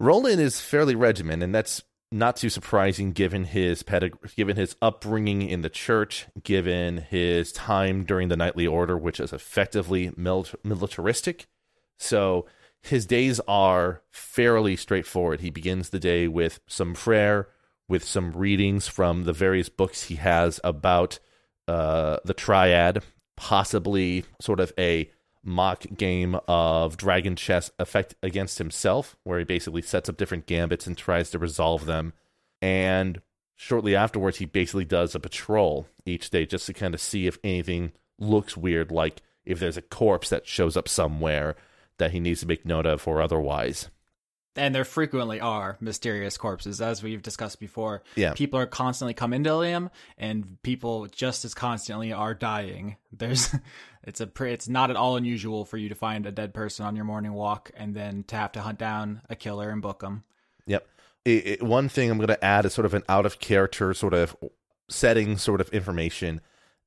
Roland is fairly regimented, and that's not too surprising given his pedig- given his upbringing in the church, given his time during the knightly order, which is effectively mil- militaristic. So his days are fairly straightforward. He begins the day with some prayer, with some readings from the various books he has about uh, the triad, possibly sort of a mock game of dragon chess effect against himself, where he basically sets up different gambits and tries to resolve them. And shortly afterwards, he basically does a patrol each day just to kind of see if anything looks weird, like if there's a corpse that shows up somewhere that he needs to make note of or otherwise. And there frequently are mysterious corpses, as we've discussed before. Yeah. People are constantly come into Ilium, and people just as constantly are dying. There's, it's a, it's not at all unusual for you to find a dead person on your morning walk, and then to have to hunt down a killer and book them. Yep. It, it, one thing I'm going to add is sort of an out of character sort of setting sort of information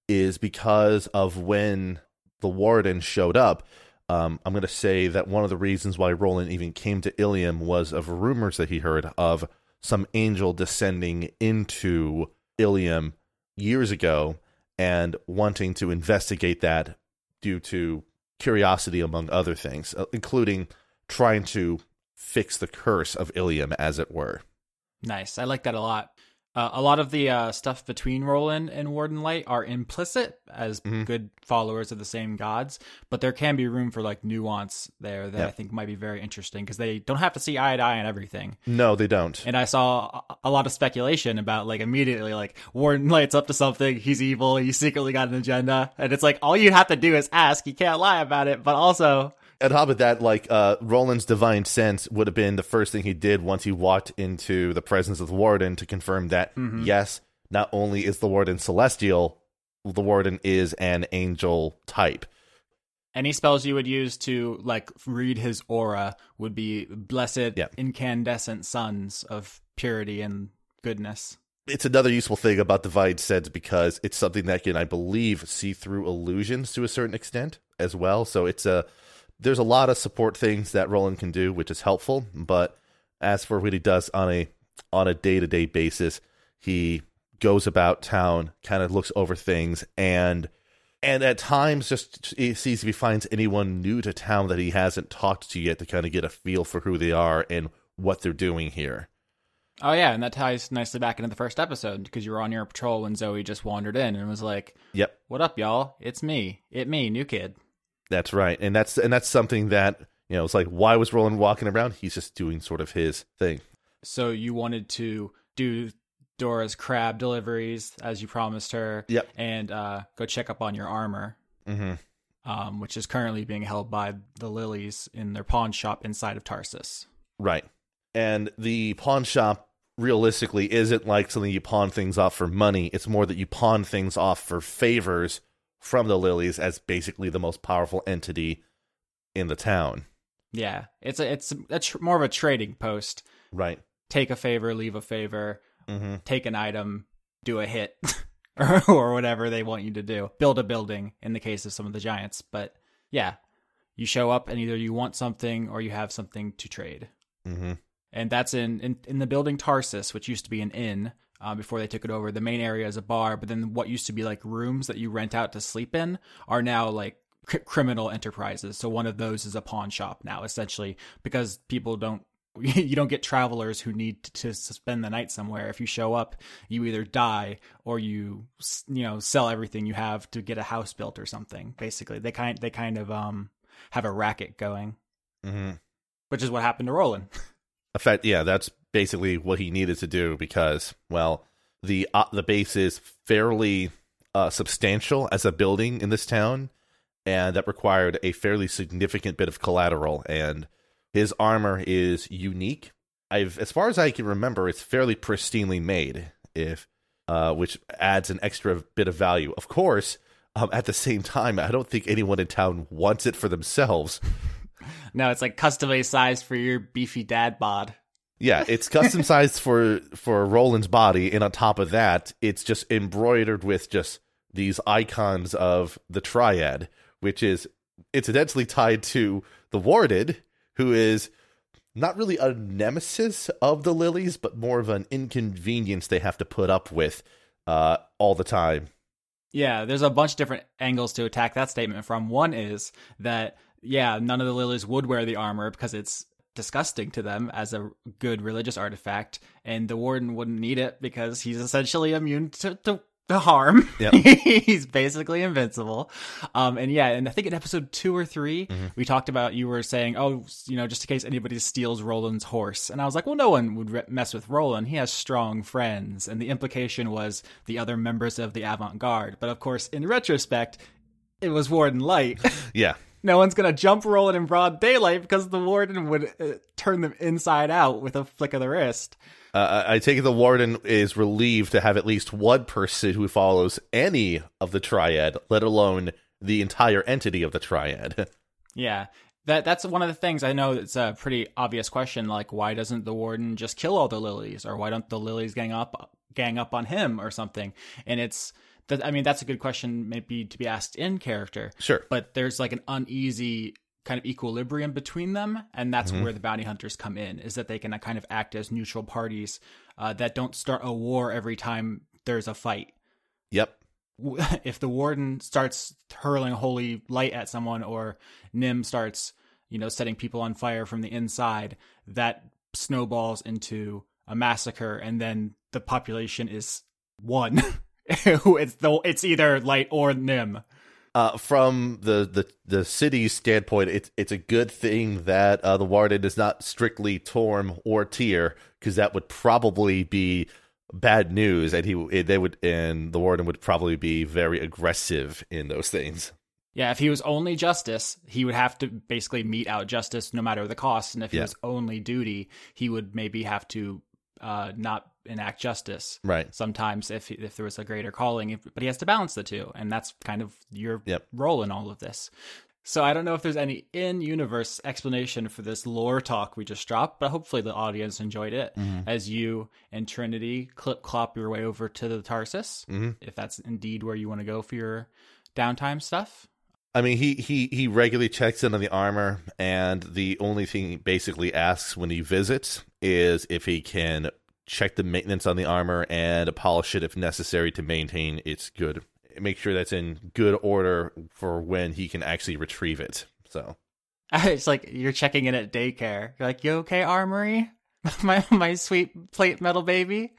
is because of when the warden showed up. Um, I'm going to say that one of the reasons why Roland even came to Ilium was of rumors that he heard of some angel descending into Ilium years ago and wanting to investigate that due to curiosity, among other things, uh, including trying to fix the curse of Ilium, as it were. Nice. I like that a lot. Uh, a lot of the uh, stuff between Roland and Warden Light are implicit as Mhm. good followers of the same gods, but there can be room for like nuance there that. I think might be very interesting because they don't have to see eye to eye on everything. No, they don't. And I saw a- a lot of speculation about like immediately like Warden Light's up to something, he's evil, he secretly got an agenda, and it's like all you have to do is ask. You can't lie about it, but also on top of that, like uh, Roland's divine sense would have been the first thing he did once he walked into the presence of the warden to confirm that Mhm. yes, not only is the warden celestial, the warden is an angel type. any spells you would use to like read his aura would be blessed Yeah. incandescent suns of purity and goodness. It's another useful thing about divine sense because it's something that can, I believe, see through illusions to a certain extent as well. So it's a there's a lot of support things that Roland can do, which is helpful. But as for what he does on a on a day to day basis, he goes about town, kind of looks over things, and and at times just he sees if he finds anyone new to town that he hasn't talked to yet to kind of get a feel for who they are and what they're doing here. Oh yeah, and that ties nicely back into the first episode because you were on your patrol when Zoe just wandered in and was like, Yep, "What up, y'all? It's me. It me, new kid." That's right, and that's and that's something that you know. It's like why was Roland walking around? He's just doing sort of his thing. So you wanted to do Dora's crab deliveries as you promised her, Yep. and uh, go check up on your armor, Mm-hmm. um, which is currently being held by the Lilies in their pawn shop inside of Tarsus. Right, and the pawn shop realistically isn't like something you pawn things off for money. It's more that you pawn things off for favors from the Lilies as basically the most powerful entity in the town. Yeah, it's a it's a more of a trading post. Right. Take a favor, leave a favor, Mm-hmm. take an item, do a hit, or, or whatever they want you to do. Build a building in the case of some of the giants. But yeah, you show up and either you want something or you have something to trade. Mm-hmm. And that's in, in, in the building Tarsus, which used to be an inn uh, before they took it over. The main area is a bar, but then what used to be like rooms that you rent out to sleep in are now like cr- criminal enterprises. So one of those is a pawn shop now, essentially, because people don't. You don't get travelers who need to spend the night somewhere. If you show up, you either die or you, you know, sell everything you have to get a house built or something. Basically, they kind they kind of um have a racket going, Mm-hmm. which is what happened to Roland. In fact, yeah, that's basically what he needed to do because, well, the uh, the base is fairly uh, substantial as a building in this town, and that required a fairly significant bit of collateral. And his armor is unique. I've, as far as I can remember, it's fairly pristinely made. If uh, which adds an extra bit of value. Of course, um, at the same time, I don't think anyone in town wants it for themselves. No, it's like custom sized for your beefy dad bod. Yeah, it's custom sized for for Roland's body, and on top of that, it's just embroidered with just these icons of the triad, which is incidentally tied to the warded, who is not really a nemesis of the Lilies, but more of an inconvenience they have to put up with uh, all the time. Yeah, there's a bunch of different angles to attack that statement from. One is that, yeah, none of the lilies would wear the armor because it's disgusting to them as a good religious artifact, and the warden wouldn't need it because he's essentially immune to, to, harm. Yep. he's basically invincible. Um, and yeah, and I think in episode two or 3 Mm-hmm. we talked about you were saying, oh, you know, just in case anybody steals Roland's horse, and I was like, well, no one would re- mess with Roland. He has strong friends, and the implication was the other members of the avant garde. But of course, in retrospect, it was Warden Light. Yeah, no one's gonna jump Roland in broad daylight because the Warden would uh, turn them inside out with a flick of the wrist. Uh, I take it the warden is relieved to have at least one person who follows any of the triad, let alone the entire entity of the triad. Yeah. That that's one of the things I know. It's a pretty obvious question. Like, why doesn't the warden just kill all the lilies, or why don't the lilies gang up gang up on him or something? And it's that. I mean, that's a good question, maybe to be asked in character. Sure. But there's like an uneasy kind of equilibrium between them, and that's Mhm. where the bounty hunters come in. Is that they can uh, kind of act as neutral parties uh, that don't start a war every time there's a fight Yep. if the warden starts hurling holy light at someone or nim starts you know setting people on fire from the inside that snowballs into a massacre and then the population is one it's the it's either light or nim Uh, from the, the, the city's standpoint, it's it's a good thing that uh, the warden is not strictly Torm or Tyr, because that would probably be bad news, and he they would and the warden would probably be very aggressive in those things. yeah if he was only justice he would have to basically mete out justice no matter the cost and if he Yeah. was only duty he would maybe have to uh not enact justice Right. sometimes if if there was a greater calling if, but he has to balance the two and that's kind of your Yep. role in all of this so i don't know if there's any in-universe explanation for this lore talk we just dropped but hopefully the audience enjoyed it as you and trinity clip clop your way over to the tarsus Mhm. if that's indeed where you want to go for your downtime stuff I mean, he, he, he regularly checks in on the armor, and the only thing he basically asks when he visits is if he can check the maintenance on the armor and polish it if necessary to maintain its good. Make sure that's in good order for when he can actually retrieve it. So, it's like you're checking in at daycare you're like you okay armory my my sweet plate metal baby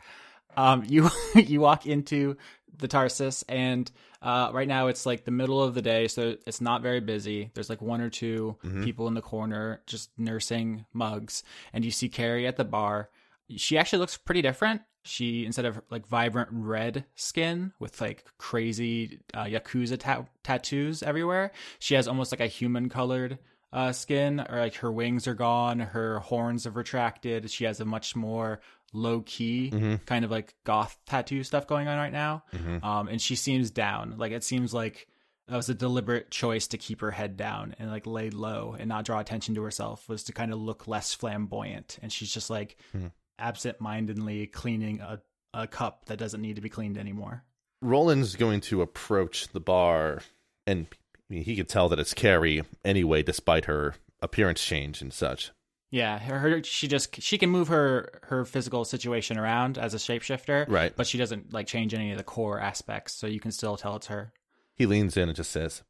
um you you walk into the tarsus and uh right now it's like the middle of the day so it's not very busy there's like one or 2 Mhm. people in the corner just nursing mugs and you see carrie at the bar she actually looks pretty different she instead of like vibrant red skin with like crazy uh, yakuza ta- tattoos everywhere she has almost like a human colored uh, skin, or like her wings are gone, her horns have retracted. She has a much more low key Mhm. kind of like goth tattoo stuff going on right now. Mhm. Um, and she seems down. Like it seems like that was a deliberate choice to keep her head down and like lay low and not draw attention to herself. Was to kind of look less flamboyant. And she's just like Hmm. Absent-mindedly cleaning a a cup that doesn't need to be cleaned anymore. Roland's going to approach the bar, and he can tell that it's Carrie anyway, despite her appearance change and such. Yeah, her, her she just she can move her her physical situation around as a shapeshifter, Right. But she doesn't like change any of the core aspects, so you can still tell it's her. He leans in and just says,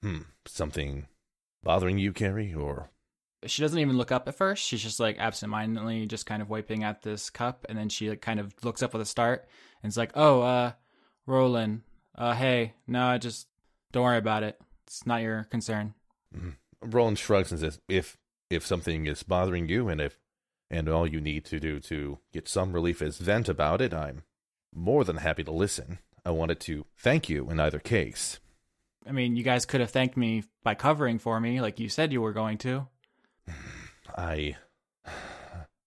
Hmm, something bothering you, Carrie? Or She doesn't even look up at first. She's just like absentmindedly just kind of wiping at this cup, and then she like kind of looks up with a start and it's like, "Oh, uh, Roland, uh, hey, no, I just don't worry about it. It's not your concern." Roland shrugs and says, "If if something is bothering you, and if and all you need to do to get some relief is vent about it, I'm more than happy to listen. I wanted to thank you in either case. I mean, you guys could have thanked me by covering for me, like you said you were going to. I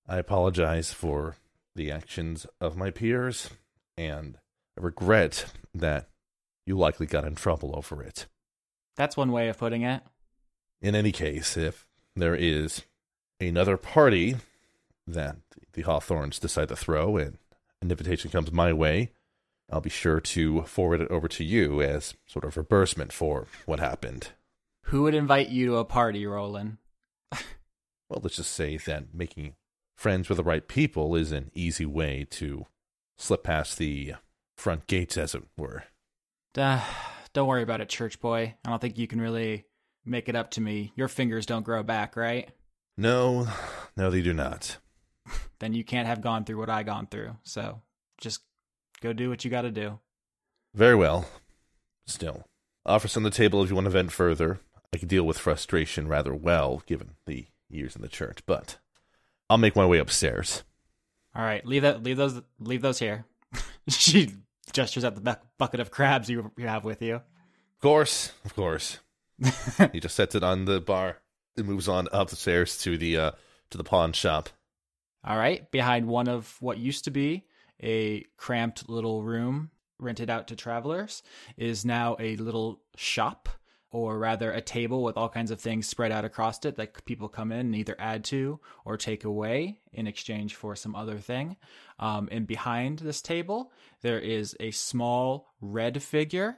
I apologize for the actions of my peers, and I regret that you likely got in trouble over it. That's one way of putting it. In any case, if there is another party that the Hawthorns decide to throw and an invitation comes my way, I'll be sure to forward it over to you as sort of reimbursement for what happened. Who would invite you to a party, Roland? Well, let's just say that making friends with the right people is an easy way to slip past the front gates, as it were. Duh, don't worry about it, church boy. I don't think you can really make it up to me. Your fingers don't grow back, right? No, no, they do not. Then you can't have gone through what I gone through. So just go do what you got to do. Very well. Still, offers on the table if you want to vent further. I can deal with frustration rather well, given the years in the church, but I'll make my way upstairs. All right, leave that. Leave those. Leave those here. she gestures at the bu- bucket of crabs you, you have with you. Of course, of course. he just sets it on the bar and moves on up the stairs to the uh, to the pawn shop. All right, behind one of what used to be a cramped little room rented out to travelers is now a little shop or rather a table with all kinds of things spread out across it that people come in and either add to or take away in exchange for some other thing. Um, and behind this table, there is a small red figure.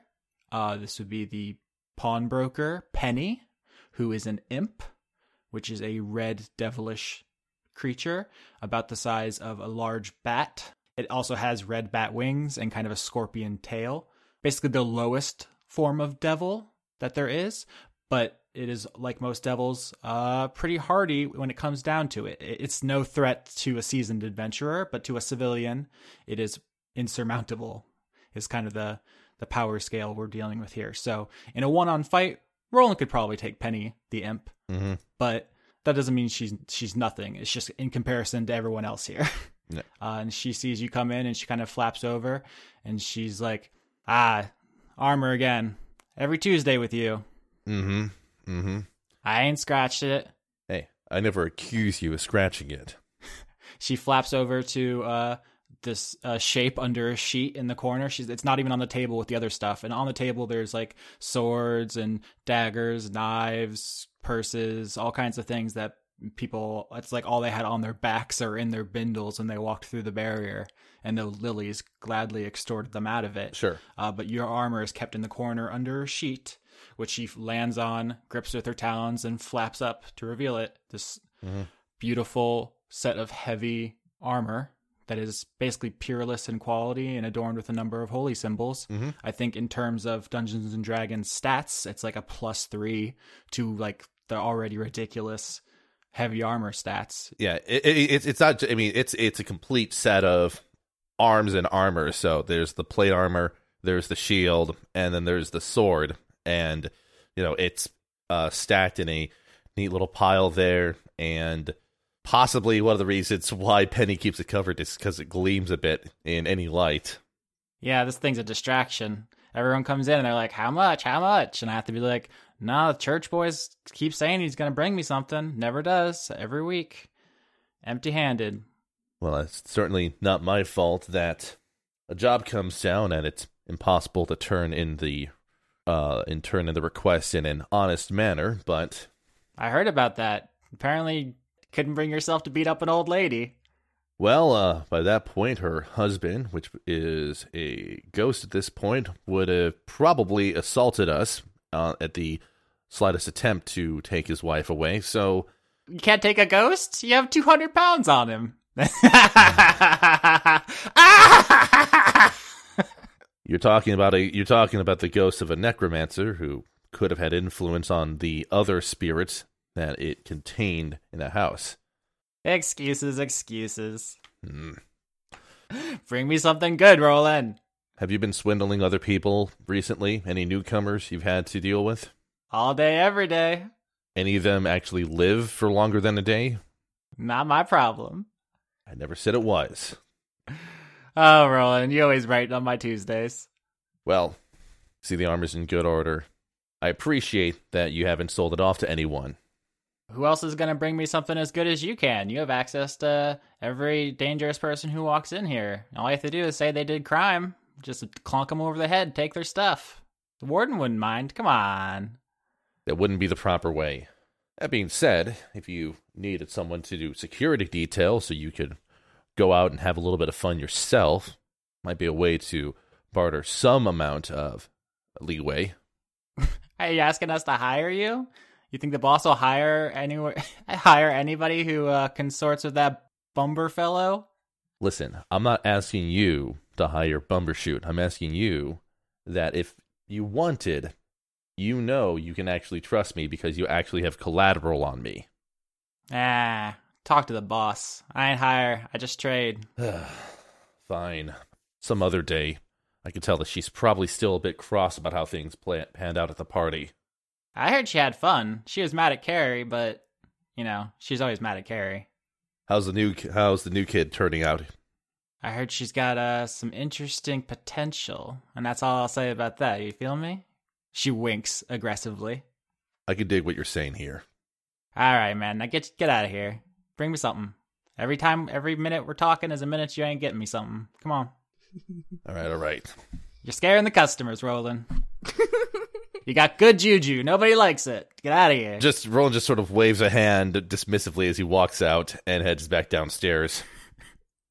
Uh, this would be the pawnbroker Penny, who is an imp, which is a red devilish creature about the size of a large bat. It also has red bat wings and kind of a scorpion tail. Basically, the lowest form of devil that there is, but it is like most devils, uh, pretty hardy when it comes down to it. It's no threat to a seasoned adventurer, but to a civilian, it is insurmountable. Is kind of the the power scale we're dealing with here. So in a one on fight, Roland could probably take Penny the imp, Mhm. but that doesn't mean she's she's nothing. It's just in comparison to everyone else here. Uh, and she sees you come in, and she kind of flaps over, and she's like, "Ah, armor again. Every Tuesday with you. Mm-hmm. Mm-hmm. I ain't scratched it." Hey, I never accuse you of scratching it. She flaps over to uh, this uh, shape under a sheet in the corner. She's it's not even on the table with the other stuff. And on the table there's like swords and daggers, knives, purses, all kinds of things that people it's like all they had on their backs or in their bindles when they walked through the barrier and the lilies gladly extorted them out of it. Sure. Uh, but your armor is kept in the corner under a sheet, which she lands on, grips with her talons, and flaps up to reveal it. This Mhm. beautiful set of heavy armor that is basically peerless in quality and adorned with a number of holy symbols. Mhm. I think in terms of Dungeons and Dragons stats, it's like a plus three to like the already ridiculous heavy armor stats. Yeah, it, it, it's it's not. I mean, it's it's a complete set of arms and armor. So there's the plate armor, there's the shield, and then there's the sword, and you know it's uh, stacked in a neat little pile there. And possibly one of the reasons why Penny keeps it covered is because it gleams a bit in any light. yeah, this thing's a distraction. Everyone comes in and they're like, how much? How much? And I have to be like, no, the church boys keep saying he's going to bring me something. Never does. Every week. Empty handed. Well, it's certainly not my fault that a job comes down and it's impossible to turn in the uh in turn in the request in an honest manner, but I heard about that. Apparently, couldn't bring yourself to beat up an old lady. well, uh by that point her husband, which is a ghost at this point, would have probably assaulted us uh, at the slightest attempt to take his wife away. So, You can't take a ghost? You have 200 pounds on him. You're talking about a you're talking about the ghost of a necromancer who could have had influence on the other spirits that it contained in the house. excuses, excuses. Hmm. Bring me something good, Roland. Have you been swindling other people recently? Any newcomers you've had to deal with? All day, every day. Any of them actually live for longer than a day? Not my problem. I never said it was. Oh, Roland, you always right on my Tuesdays. Well, see the armor's in good order. I appreciate that you haven't sold it off to anyone. Who else is going to bring me something as good as you can? You have access to every dangerous person who walks in here. All you have to do is say they did crime. Just clunk them over the head, take their stuff. The warden wouldn't mind. Come on. That wouldn't be the proper way. That being said, if you needed someone to do security detail so you could go out and have a little bit of fun yourself, might be a way to barter some amount of leeway. Are you asking us to hire you? You think the boss will hire anywhere, hire anybody who uh, consorts with that bumber fellow? Listen, I'm not asking you to hire Bumbershoot. I'm asking you that if you wanted, you know you can actually trust me because you actually have collateral on me. Ah, talk to the boss. I ain't hire. I just trade. Fine. Some other day. I can tell that she's probably still a bit cross about how things play- panned out at the party. I heard she had fun. She was mad at Carrie, but you know she's always mad at Carrie. How's the new How's the new kid turning out? I heard she's got uh, some interesting potential, and that's all I'll say about that. You feel me? She winks aggressively. I can dig what you're saying here. All right, man. Now get get out of here. Bring me something. Every time, every minute we're talking is a minute you ain't getting me something. Come on. All right, all right. You're scaring the customers, Roland. You got good juju. Nobody likes it. Get out of here. Just Roland just sort of waves a hand dismissively as he walks out and heads back downstairs.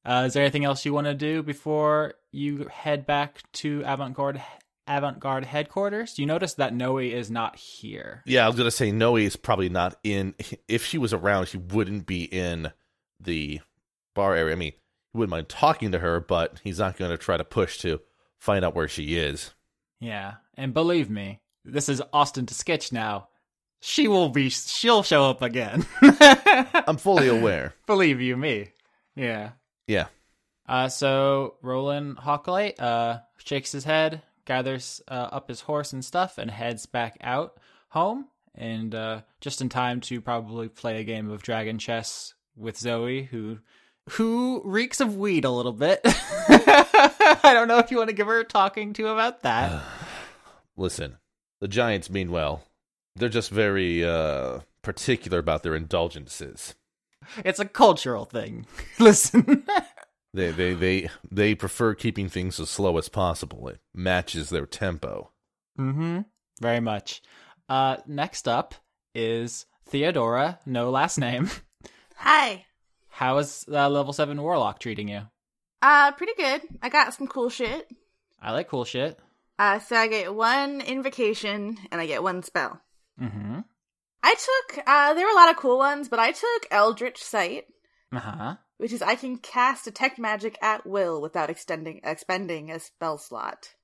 Uh, is there anything else you want to do before you head back to avant-garde avant-garde headquarters? You notice that Noe is not here. Yeah, I was gonna say Noe is probably not in. If she was around, she wouldn't be in the bar area. I mean, he wouldn't mind talking to her, but he's not gonna try to push to find out where she is. Yeah, and believe me, this is Austin to sketch now. She will be. She'll show up again. I'm fully aware. believe you me. Yeah. Yeah. Uh, so Roland Hawklight uh, shakes his head, gathers uh, up his horse and stuff, and heads back out home. And uh, just in time to probably play a game of dragon chess with Zoe, who who reeks of weed a little bit. I don't know if you want to give her a talking to about that. Listen, the Giants mean well. They're just very uh, particular about their indulgences. It's a cultural thing. Listen. They they they they prefer keeping things as slow as possible. It matches their tempo. mm-hmm. Very much. Uh, next up is Theodora, no last name. Hi. How is uh, level 7 Warlock treating you? Uh, pretty good. I got some cool shit. I like cool shit. Uh, so I get one invocation and I get one spell. Mm-hmm. I took, uh, there were a lot of cool ones, but I took Eldritch Sight, Uh-huh. Which is I can cast detect magic at will without extending, expending a spell slot.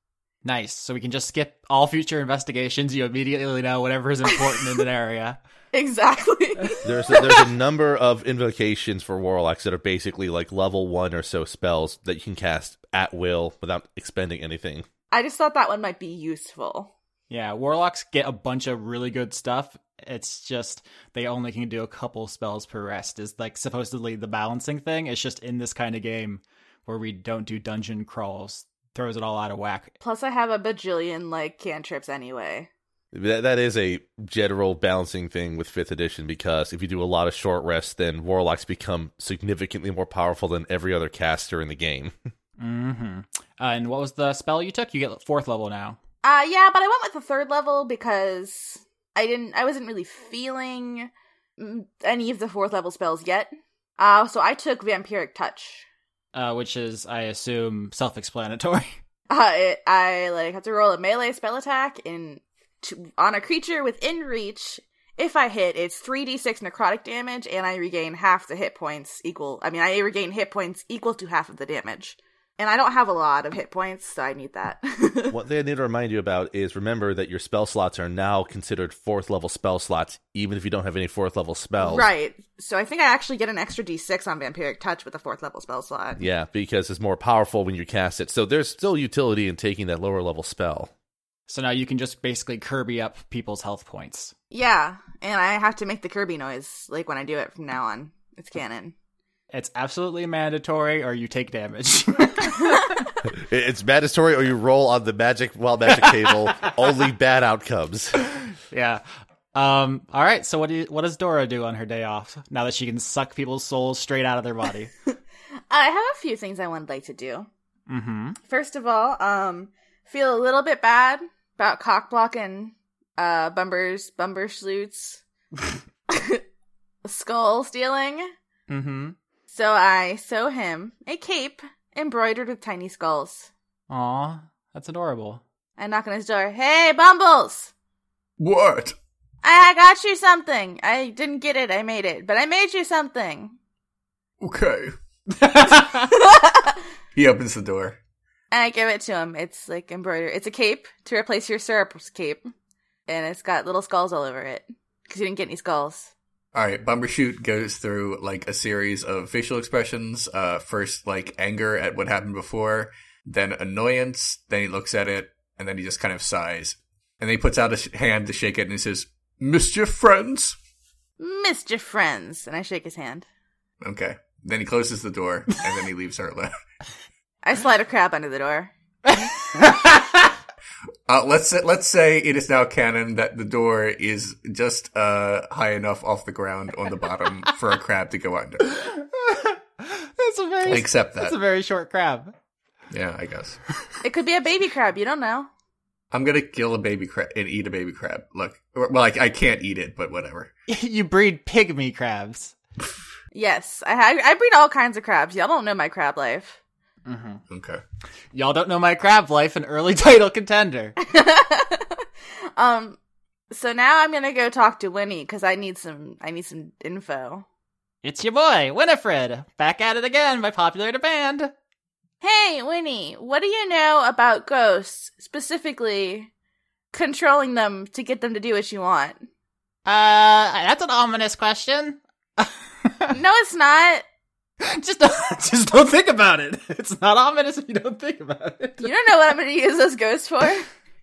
Nice. So we can just skip all future investigations. You immediately know whatever is important in an area. Exactly. There's a, there's a number of invocations for warlocks that are basically like level one or so spells that you can cast at will without expending anything. I just thought that one might be useful. Yeah, warlocks get a bunch of really good stuff. It's just they only can do a couple spells per rest. Is like supposedly the balancing thing. It's just in this kind of game where we don't do dungeon crawls, throws it all out of whack. Plus, I have a bajillion, like, cantrips anyway. That that is a general balancing thing with fifth edition because if you do a lot of short rests, then warlocks become significantly more powerful than every other caster in the game. Mm-hmm. Uh, and what was the spell you took? You get fourth level now. Uh, yeah, but I went with the third level because I didn't, I wasn't really feeling any of the fourth level spells yet. Uh, so I took Vampiric Touch. Uh, which is, I assume, self-explanatory. Uh, it, I like have to roll a melee spell attack in to, on a creature within reach. If I hit, it's three d six necrotic damage, and I regain half the hit points equal. I mean, I regain hit points equal to half of the damage, and I don't have a lot of hit points, so I need that. What they need to remind you about is remember that your spell slots are now considered fourth level spell slots, even if you don't have any fourth level spells. right. So I think I actually get an extra d six on Vampiric Touch with a fourth level spell slot. Yeah, because it's more powerful when you cast it. So there's still utility in taking that lower level spell. so now you can just basically Kirby up people's health points. Yeah, and I have to make the Kirby noise like when I do it from now on. It's canon. It's absolutely mandatory, or you take damage. It's mandatory, or you roll on the magic wild magic table. Only bad outcomes. yeah. Um. All right. So what do you, what does Dora do on her day off now that she can suck people's souls straight out of their body? I have a few things I would like to do. mm-hmm. First of all, um, feel a little bit bad about cock blocking uh Bumber's Bumbershoot's skull stealing. Mm-hmm. So I sew him a cape embroidered with tiny skulls. Aw, that's adorable. I knock on his door. Hey, Bumbles! What? I got you something. I didn't get it. I made it, but I made you something. Okay. He opens the door. And I give it to him. It's like embroidered. It's a cape to replace your syrup cape, and it's got little skulls all over it because you didn't get any skulls. All right, Bumbershoot goes through like a series of facial expressions. Uh, first, like anger at what happened before, then annoyance. Then he looks at it, and then he just kind of sighs. And then he puts out a sh- hand to shake it, and he says, "Mischief, friends." Mischief friends, and I shake his hand. Okay. Then he closes the door, and then he leaves her alone. I slide a crab under the door. Uh, let's say, let's say it is now canon that the door is just uh, high enough off the ground on the bottom for a crab to go under. That's a very I accept That's a very short crab. Yeah, I guess. It could be a baby crab. You don't know. I'm gonna kill a baby crab and eat a baby crab. Look, well, I, I can't eat it, but whatever. you breed pygmy crabs. Yes, I I breed all kinds of crabs. Y'all don't know my crab life. Okay. Y'all don't know my crab life, an early title contender. um, so now I'm gonna go talk to Winnie because I need some I need some info. It's your boy, Winifred, back at it again by popular demand. Hey, Winnie, what do you know about ghosts, specifically controlling them to get them to do what you want? Uh, that's an ominous question. no, it's not. just, don't, just don't think about it. It's not ominous if you don't think about it. You don't know what I'm gonna use those ghosts for.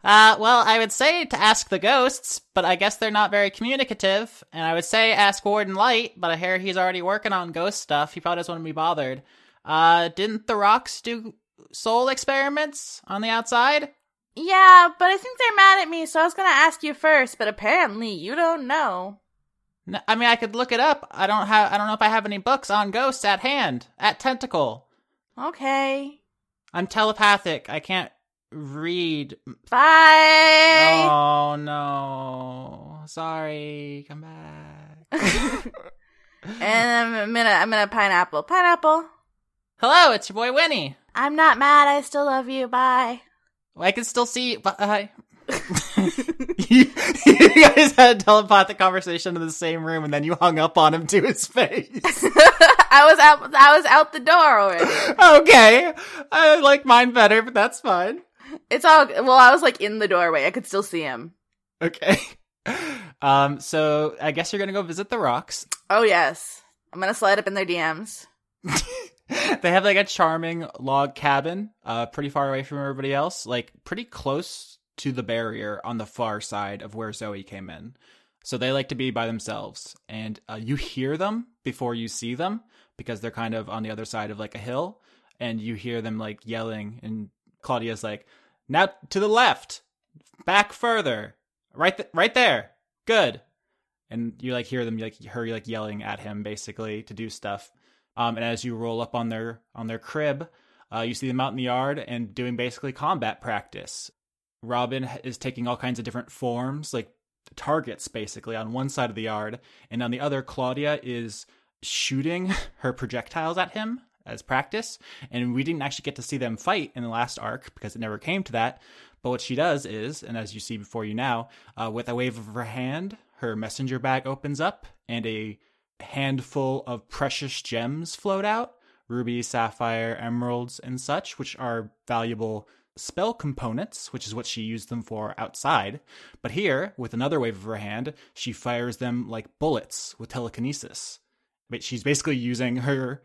Uh, well, I would say to ask the ghosts, but I guess they're not very communicative. And I would say ask Warden Light, but I hear he's already working on ghost stuff. He probably doesn't want to be bothered. Uh, didn't the rocks do soul experiments on the outside? Yeah, but I think they're mad at me, so I was gonna ask you first, but apparently you don't know. No, I mean, I could look it up. I don't have. I don't know if I have any books on ghosts at hand. At Tentacle, Okay. I'm telepathic. I can't read. Bye. Oh no! Sorry. Come back. And I'm gonna I'm gonna pineapple. Pineapple. Hello, it's your boy Winnie. I'm not mad. I still love you. Bye. I can still see you. But, uh, you, you guys had a telepathic conversation in the same room, and then you hung up on him to his face. I was out. I was out the door already. okay, I like mine better, but that's fine. It's all well. I was like in the doorway. I could still see him. Okay. Um. So I guess you're gonna go visit the rocks. Oh yes. I'm gonna slide up in their DMs. they have like a charming log cabin, uh, pretty far away from everybody else, like pretty close to the barrier on the far side of where Zoe came in. So they like to be by themselves, and uh, you hear them before you see them because they're kind of on the other side of like a hill, and you hear them like yelling. And Claudia's like, "Now to the left, back further, right, th- right there, good." And you like hear them like her like yelling at him basically to do stuff. Um, and as you roll up on their on their crib, uh, you see them out in the yard and doing basically combat practice. Robin is taking all kinds of different forms, like targets basically on one side of the yard, and on the other, Claudia is shooting her projectiles at him as practice. And we didn't actually get to see them fight in the last arc because it never came to that. But what she does is, and as you see before you now, uh, with a wave of her hand, her messenger bag opens up and a handful of precious gems float out ruby, sapphire, emeralds, and such, which are valuable spell components, which is what she used them for outside. But here, with another wave of her hand, she fires them like bullets with telekinesis. But she's basically using her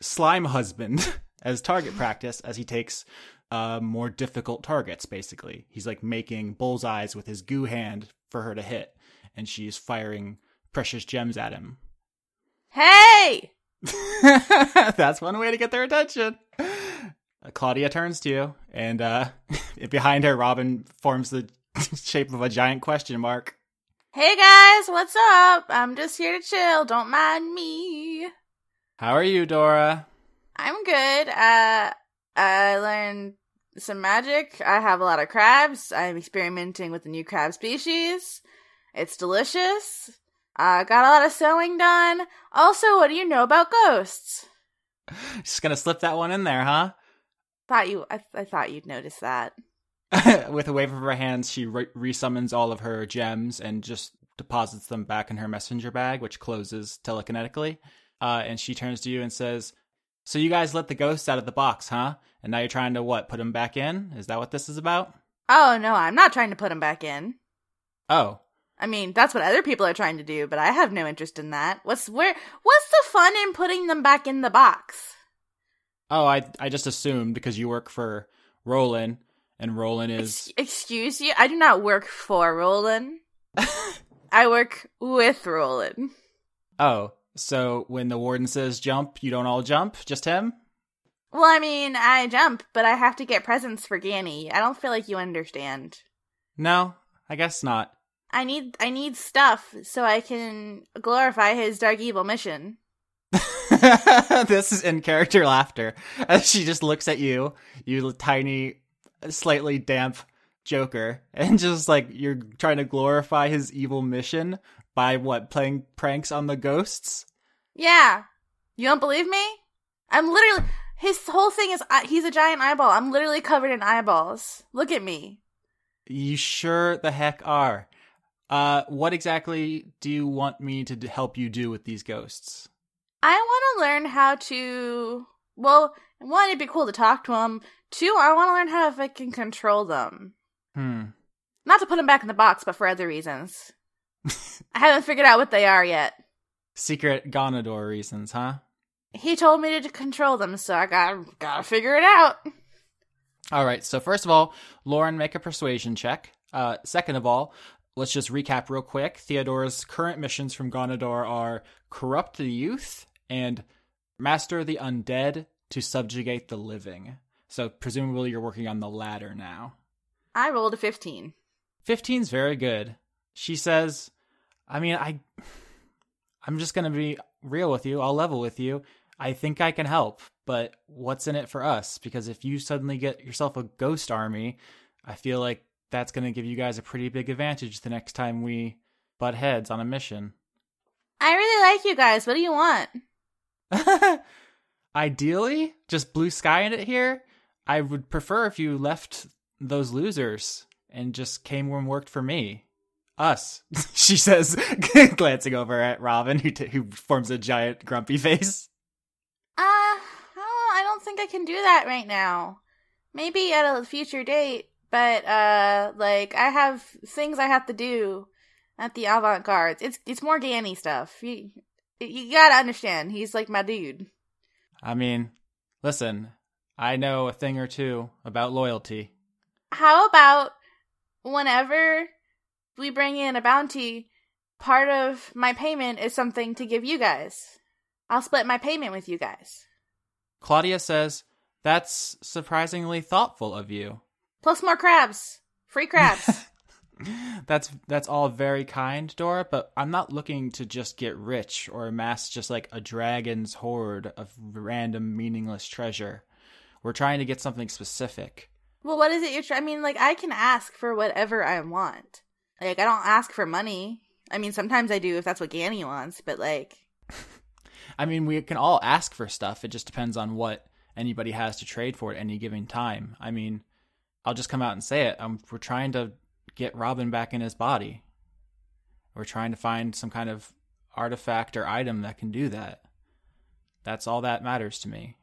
slime husband as target practice as he takes uh, more difficult targets, basically. He's like making bullseyes with his goo hand for her to hit, and she's firing precious gems at him. Hey. That's one way to get their attention. Uh, Claudia turns to you, and uh, behind her, Robin forms the shape of a giant question mark. Hey guys, what's up? I'm just here to chill. Don't mind me. How are you, Dora? I'm good. Uh, I learned some magic. I have a lot of crabs. I'm experimenting with a new crab species. It's delicious. I uh, got a lot of sewing done. Also, what do you know about ghosts? Just gonna slip that one in there, huh? Thought you, I, I thought you'd notice that. With a wave of her hands, she re- resummons all of her gems and just deposits them back in her messenger bag, which closes telekinetically. Uh, and she turns to you and says, "So you guys let the ghosts out of the box, huh? And now you're trying to what? Put them back in? Is that what this is about?" Oh no, I'm not trying to put them back in. Oh, I mean, that's what other people are trying to do, but I have no interest in that. What's where what's the fun in putting them back in the box? Oh, I I just assumed because you work for Roland and Roland is excuse you? I do not work for Roland. I work with Roland. Oh, so when the warden says jump, you don't all jump, just him? Well, I mean, I jump, but I have to get presents for Ganny. I don't feel like you understand. No, I guess not. I need I need stuff so I can glorify his dark evil mission. this is in character laughter as she just looks at you, you tiny, slightly damp Joker and just like you're trying to glorify his evil mission by what playing pranks on the ghosts? Yeah. You don't believe me? I'm literally. His whole thing is uh, he's a giant eyeball. I'm literally covered in eyeballs. Look at me. You sure the heck are. Uh, what exactly do you want me to help you do with these ghosts? I want to learn how to. Well, one, it'd be cool to talk to them. Two, I want to learn how if I can control them. Hmm. Not to put them back in the box, but for other reasons. I haven't figured out what they are yet. Secret Gonador reasons, huh? He told me to control them, so I gotta gotta figure it out. All right. So first of all, Lauren, make a persuasion check. Uh, second of all, let's just recap real quick. Theodora's current missions from Gonador are corrupt the youth and master the undead to subjugate the living. So presumably you're working on the latter now. I rolled a fifteen. 15's very good. She says, I mean, I I'm just going to be real with you. I'll level with you. I think I can help, but what's in it for us? Because if you suddenly get yourself a ghost army, I feel like that's going to give you guys a pretty big advantage the next time we butt heads on a mission. I really like you guys. What do you want? Ideally, just blue sky in it here. I would prefer if you left those losers and just came and worked for me. Us, she says, glancing over at Robin, who, t- who forms a giant grumpy face. Uh, oh, I don't think I can do that right now. Maybe at a future date, but uh, like I have things I have to do at the avant garde. It's it's more Ganny stuff. You you gotta understand. He's like my dude. I mean, listen, I know a thing or two about loyalty. How about whenever we bring in a bounty, part of my payment is something to give you guys. I'll split my payment with you guys. Claudia says, That's surprisingly thoughtful of you. Plus more crabs. Free crabs. that's that's all very kind, Dora, but I'm not looking to just get rich or amass just like a dragon's hoard of random meaningless treasure. We're trying to get something specific. well, what is it you're trying? I mean, like, I can ask for whatever I want. Like, I don't ask for money. I mean, sometimes I do if that's what Ganny wants, but like, I mean, we can all ask for stuff. It just depends on what anybody has to trade for at any given time. I mean, I'll just come out and say it. Um, we're trying to get Robin back in his body. We're trying to find some kind of artifact or item that can do that. That's all that matters to me.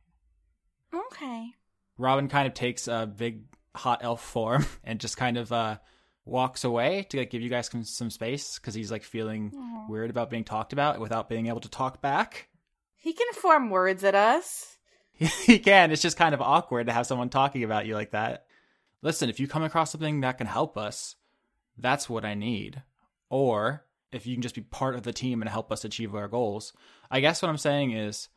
okay. Robin kind of takes a big hot elf form and just kind of uh, walks away to like give you guys some, some space because he's like feeling weird about being talked about without being able to talk back. He can form words at us. he can. It's just kind of awkward to have someone talking about you like that. Listen, if you come across something that can help us, that's what I need. Or if you can just be part of the team and help us achieve our goals. I guess what I'm saying is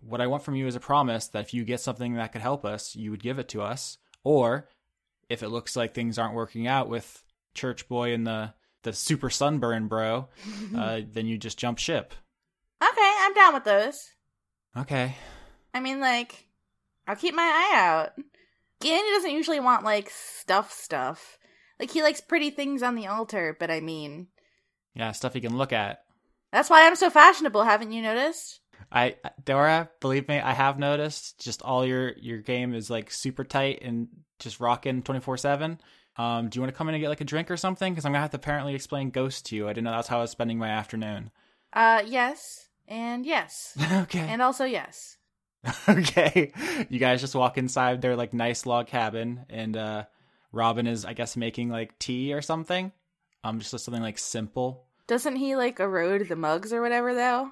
what I want from you is a promise that if you get something that could help us, you would give it to us. Or if it looks like things aren't working out with Church Boy and the the super sunburn bro, uh, then you just jump ship. Okay, I'm down with those. Okay. I mean, like, I'll keep my eye out. Ganny doesn't usually want, like, stuff stuff. Like, he likes pretty things on the altar, but I mean, Yeah, stuff he can look at. that's why I'm so fashionable, haven't you noticed? I Dora, believe me, I have noticed. Just all your your game is like super tight and just rocking twenty four seven. Um, do you want to come in and get like a drink or something? Because I'm gonna have to apparently explain Ghost to you. I didn't know that's how I was spending my afternoon. Uh, yes, and yes, okay. and also yes. okay. You guys just walk inside their like nice log cabin, and uh, Robin is, I guess, making like tea or something. Um, just something like simple. Doesn't he, like, erode the mugs or whatever, though?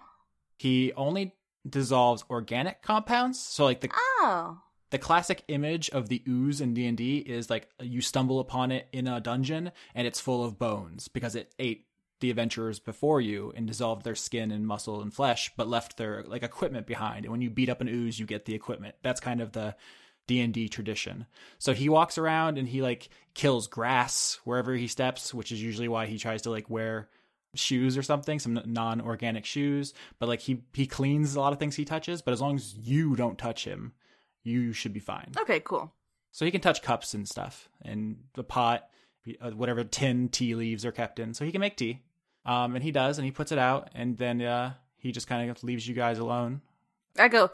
He only dissolves organic compounds, so like the Oh. the classic image of the ooze in D&D is like you stumble upon it in a dungeon and it's full of bones because it ate the adventurers before you and dissolved their skin and muscle and flesh but left their like equipment behind and when you beat up an ooze you get the equipment that's kind of the D&D tradition so he walks around and he like kills grass wherever he steps which is usually why he tries to like wear shoes or something some non-organic shoes but like he he cleans a lot of things he touches but as long as you don't touch him you should be fine. Okay, cool. So he can touch cups and stuff, and the pot, uh, whatever tin tea leaves are kept in. So he can make tea. Um, and he does, and he puts it out, and then uh, he just kind of leaves you guys alone. I go.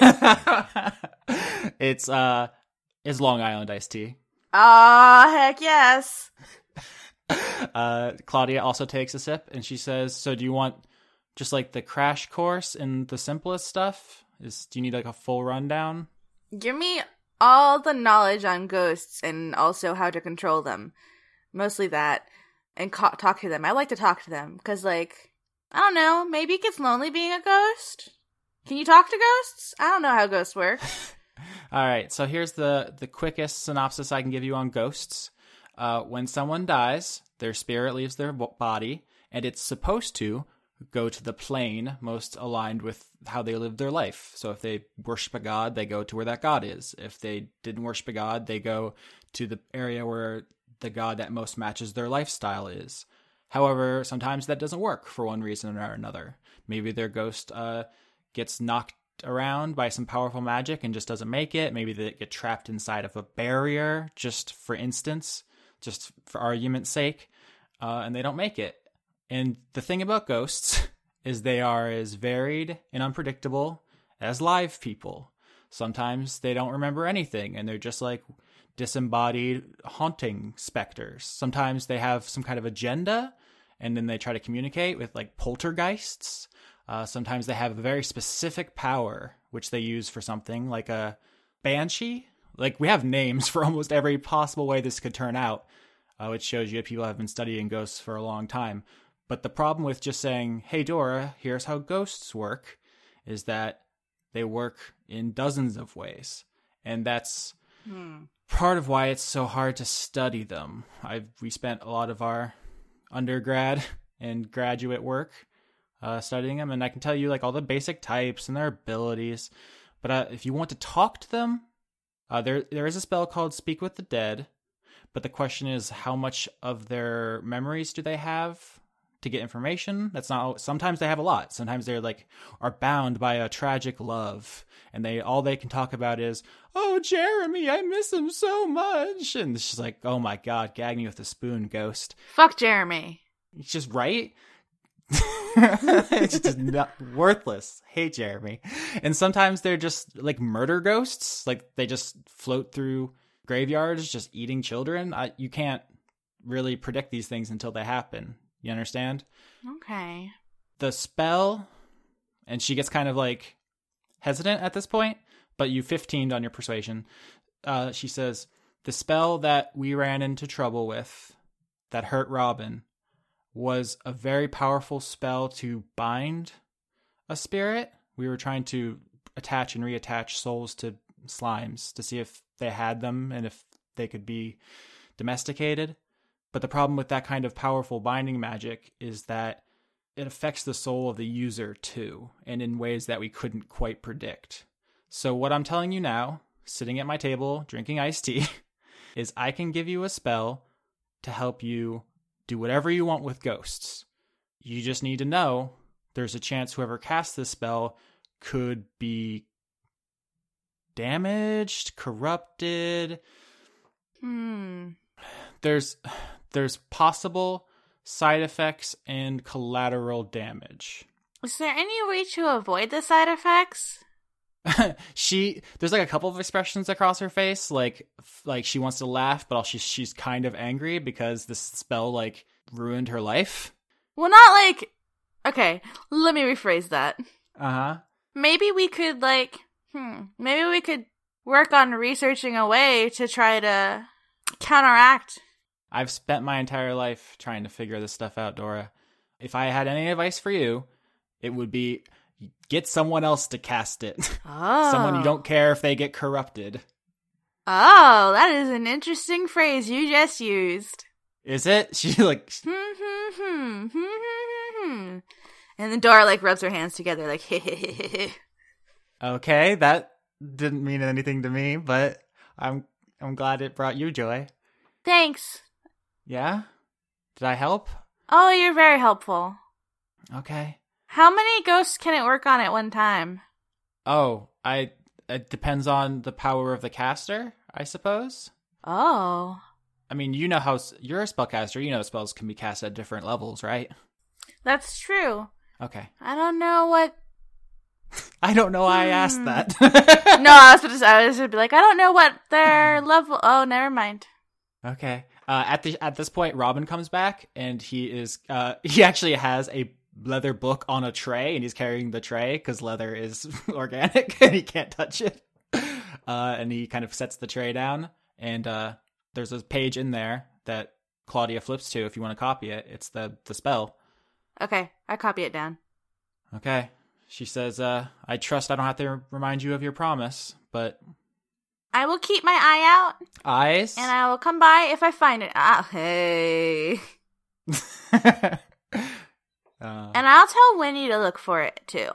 it's uh, it's Long Island iced tea. Ah, heck yes. Uh, Claudia also takes a sip, and she says, "So do you want just like the crash course in the simplest stuff? Is do you need like a full rundown?" Give me all the knowledge on ghosts and also how to control them. Mostly that. And talk to them. I like to talk to them because, like, I don't know, maybe it gets lonely being a ghost. Can you talk to ghosts? I don't know how ghosts work. All right, so here's the the quickest synopsis I can give you on ghosts. Uh, when someone dies, their spirit leaves their body, and it's supposed to go to the plane most aligned with how they lived their life. So if they worship a god, they go to where that god is. If they didn't worship a god, they go to the area where the god that most matches their lifestyle is. However, sometimes that doesn't work for one reason or another. Maybe their ghost uh, gets knocked around by some powerful magic and just doesn't make it. Maybe they get trapped inside of a barrier, just for instance, just for argument's sake, uh, and they don't make it. And the thing about ghosts is they are as varied and unpredictable as live people. Sometimes they don't remember anything and they're just like disembodied haunting specters. Sometimes they have some kind of agenda and then they try to communicate with like poltergeists. Uh, sometimes they have a very specific power which they use for something like a banshee. Like we have names for almost every possible way this could turn out, uh, which shows you that people have been studying ghosts for a long time. But the problem with just saying, "Hey Dora, here's how ghosts work," is that they work in dozens of ways, and that's part of why it's so hard to study them. I've we spent a lot of our undergrad and graduate work uh, studying them, and I can tell you like all the basic types and their abilities. But uh, if you want to talk to them, uh, there there is a spell called Speak with the Dead. But the question is, how much of their memories do they have to get information? That's not. Sometimes they have a lot. Sometimes they're like are bound by a tragic love, and they all they can talk about is, "Oh, Jeremy, I miss him so much," and she's like, "Oh my God, gag me with a spoon, ghost." Fuck Jeremy. It's just right. it's just not worthless. Hey, Jeremy. And sometimes they're just like murder ghosts. Like they just float through graveyards, just eating children. I, you can't really predict these things until they happen. You understand? Okay. The spell, and she gets kind of like hesitant at this point, but you 15'd on your persuasion. Uh, she says, The spell that we ran into trouble with that hurt Robin was a very powerful spell to bind a spirit. We were trying to attach and reattach souls to slimes to see if they had them and if they could be domesticated. But the problem with that kind of powerful binding magic is that it affects the soul of the user too, and in ways that we couldn't quite predict. So, what I'm telling you now, sitting at my table drinking iced tea, is I can give you a spell to help you do whatever you want with ghosts. You just need to know there's a chance whoever casts this spell could be damaged, corrupted. Hmm. There's there's possible side effects and collateral damage. Is there any way to avoid the side effects? she there's like a couple of expressions across her face like like she wants to laugh but she's she's kind of angry because this spell like ruined her life Well, not like. Okay, let me rephrase that. uh-huh Maybe we could, like. Hmm. Maybe we could work on researching a way to try to counteract. i've spent my entire life trying to figure this stuff out dora if i had any advice for you it would be get someone else to cast it Oh. someone you don't care if they get corrupted Oh, that is an interesting phrase you just used. is it she like hmm, hmm, hmm. And then Dora like rubs her hands together, like okay that didn't mean anything to me but i'm i'm glad it brought you joy Thanks. yeah did i help Oh, you're very helpful. okay How many ghosts can it work on at one time? Oh, I It depends on the power of the caster, I suppose. Oh. I mean, you know how you're a spellcaster. You know spells can be cast at different levels, right? That's true. Okay. I don't know what. I don't know why I asked that. No, I was just, I was gonna be like, I don't know what their level. Oh, never mind. Okay. Uh, at the at this point, Robin comes back, and he is uh, he actually has a leather book on a tray, and he's carrying the tray because leather is organic and he can't touch it. Uh, and he kind of sets the tray down, and uh, there's a page in there that Claudia flips to if you want to copy it. It's the the spell. Okay, I copy it down. Okay. She says, uh, "I trust I don't have to remind you of your promise, but I will keep my eye out, eyes." and I will come by if I find it. Ah, hey. uh, And I'll tell Winnie to look for it too.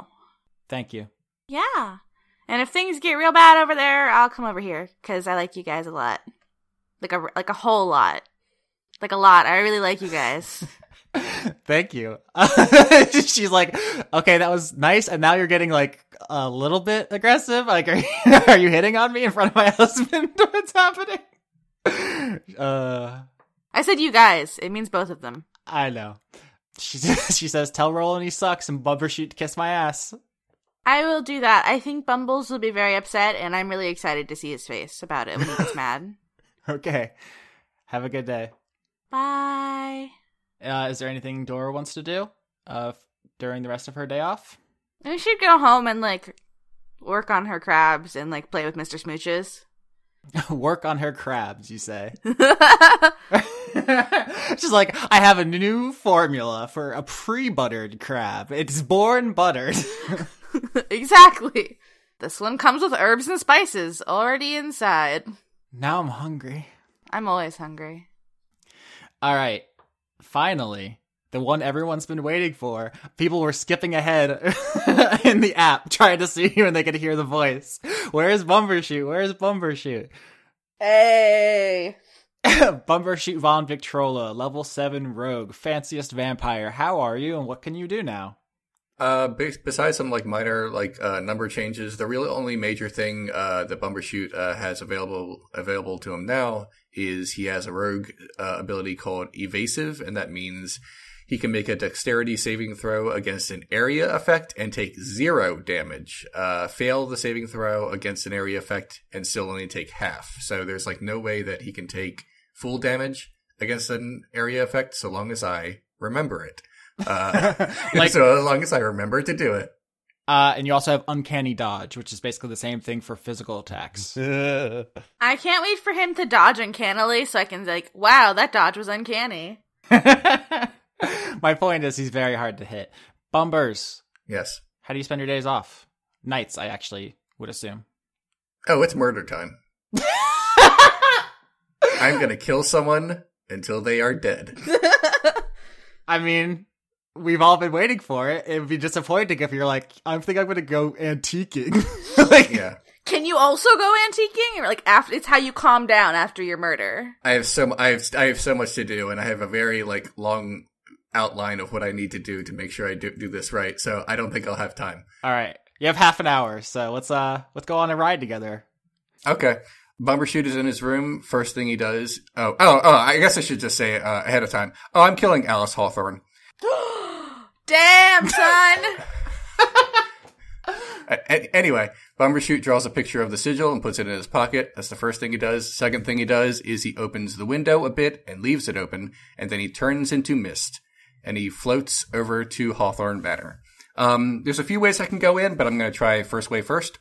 thank you. Yeah. And if things get real bad over there, I'll come over here because I like you guys a lot, like a like a whole lot, like a lot. I really like you guys. Thank you. She's like, okay, that was nice, and now you're getting like a little bit aggressive. Like, are you, are you hitting on me in front of my husband? What's happening? Uh, I said you guys. It means both of them. I know. She says, she says, tell Roland he sucks and Bumbershoot to kiss my ass. I will do that. I think Bumbles will be very upset, and I'm really excited to see his face about it when he gets mad. Okay. Have a good day. Bye. Uh, is there anything Dora wants to do uh, f- during the rest of her day off? We should go home and like work on her crabs and like play with Mr. Smooches. Work on her crabs, you say. She's like, I have a new formula for a pre-buttered crab. It's born buttered. exactly. This one comes with herbs and spices already inside. now I'm hungry. I'm always hungry. All right. Finally, the one everyone's been waiting for. People were skipping ahead in the app trying to see when they could hear the voice. Where's Bumbershoot? Where's Bumbershoot? Hey. Bumbershoot Von Victrola, level 7 rogue, fanciest vampire. How are you and what can you do now? Uh, be- besides some like minor like uh, number changes, the real only major thing uh, that Bumbershoot uh, has available available to him now is he has a rogue uh, ability called Evasive, and that means he can make a dexterity saving throw against an area effect and take zero damage. Uh, fail the saving throw against an area effect and still only take half. So there's like no way that he can take full damage against an area effect so long as I remember it. Uh, Like- so as long as I remember to do it. Uh, and you also have Uncanny Dodge, which is basically the same thing for physical attacks. I can't wait for him to dodge uncannily so I can be like, wow, that dodge was uncanny. My point is, he's very hard to hit. Bumbers, Yes. how do you spend your days off? Nights, I actually would assume. Oh, it's murder time. I'm gonna kill someone until they are dead. I mean, we've all been waiting for it. It would be disappointing if you're like, I think I'm going to go antiquing. like, Yeah. Can you also go antiquing? Or like after it's how you calm down after your murder. I have so I have I have so much to do, and I have a very like long outline of what I need to do to make sure I do do this right. So I don't think I'll have time. All right, you have half an hour, so let's uh let's go on a ride together. Okay. Bumbershoot is in his room. First thing he does. Oh, oh, oh! I guess I should just say uh, ahead of time. Oh, I'm killing Alice Hawthorne. Damn, son. A- a- anyway, Bumbershoot draws a picture of the sigil and puts it in his pocket. That's the first thing he does. Second thing he does is he opens the window a bit and leaves it open, and then he turns into mist and he floats over to Hawthorne Manor. Um, there's a few ways I can go in, but I'm going to try first way first.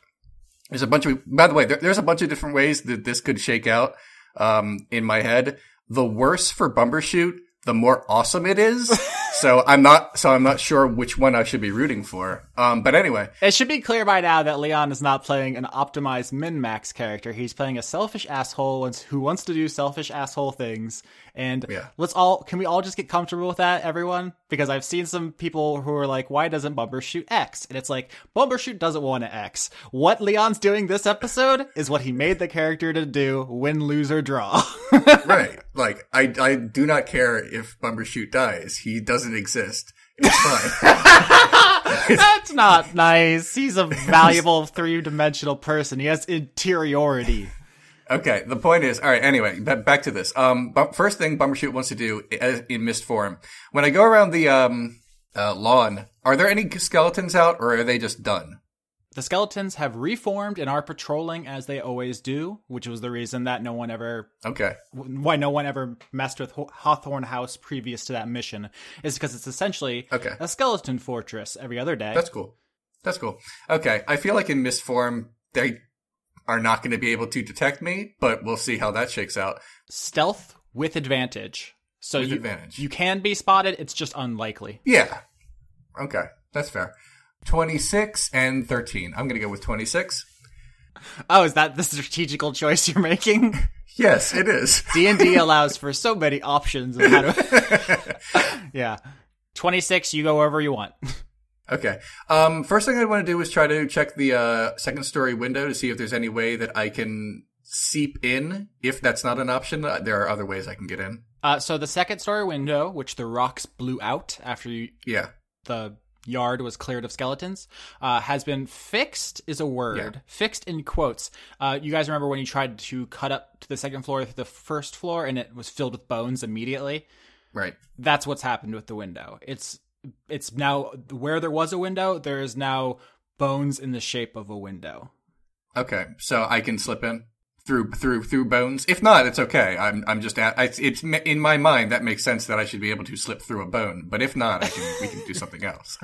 There's a bunch of, by the way, there, there's a bunch of different ways that this could shake out, um, in my head. The worse for Bumbershoot, the more awesome it is. so I'm not, so I'm not sure which one I should be rooting for. Um, but anyway, It should be clear by now that Leon is not playing an optimized min max character. He's playing a selfish asshole who wants to do selfish asshole things. And Yeah. let's all can we all just get comfortable with that, everyone? Because I've seen some people who are like, "Why doesn't Bumbershoot X?" And it's like Bumbershoot doesn't want to X. What Leon's doing this episode is what he made the character to do: win, lose, or draw. right. Like, I, I do not care if Bumbershoot dies. He doesn't exist. It's fine. That's not nice. He's a valuable three dimensional person. He has interiority. Okay, the point is, all right. Anyway, ba- back to this. Um, bu- first thing Bumbershoot wants to do i- in mist form. When I go around the um uh, lawn, are there any skeletons out, or are they just done? The skeletons have reformed and are patrolling as they always do, which was the reason that no one ever Okay, why no one ever messed with Hawthorne House previous to that mission is because it's essentially Okay. a skeleton fortress every other day. that's cool. That's cool. Okay, I feel like in mist form they are not going to be able to detect me, but we'll see how that shakes out. Stealth with advantage. So With you, advantage. you can be spotted, it's just unlikely. Yeah. Okay, that's fair. Twenty six and thirteen. I'm going to go with twenty six. Oh, is that the strategical choice you're making? Yes, it is. D&D allows for so many options of how to Yeah. 26, you go wherever you want. Okay. Um, first thing I want to do is try to check the uh, second story window to see if there's any way that I can seep in. If that's not an option, uh, there are other ways I can get in. Uh, so the second story window, which the rocks blew out after you, Yeah. the yard was cleared of skeletons, uh, has been fixed is a word. Yeah. Fixed in quotes. Uh, you guys remember when you tried to cut up to the second floor through the first floor and it was filled with bones immediately? Right. That's what's happened with the window. It's it's now where there was a window, there is now bones in the shape of a window. Okay. So I can slip in through through through bones. If not, it's okay. I'm I'm just at, it's, it's in my mind that makes sense that I should be able to slip through a bone. But if not, I can we can do something else.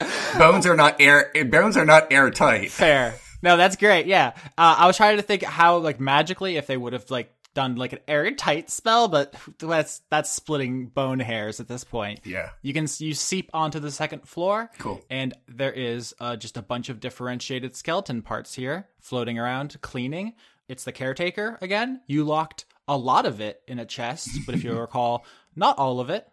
Bones are not air. Bones are not airtight. Fair. No, that's great. Yeah. Uh, I was trying to think how like magically if they would have like done like an airtight spell, but that's that's splitting bone hairs at this point. Yeah. You can you seep onto the second floor. Cool. And there is uh, just a bunch of differentiated skeleton parts here floating around, cleaning. It's the caretaker again. You locked a lot of it in a chest, but if you recall, not all of it.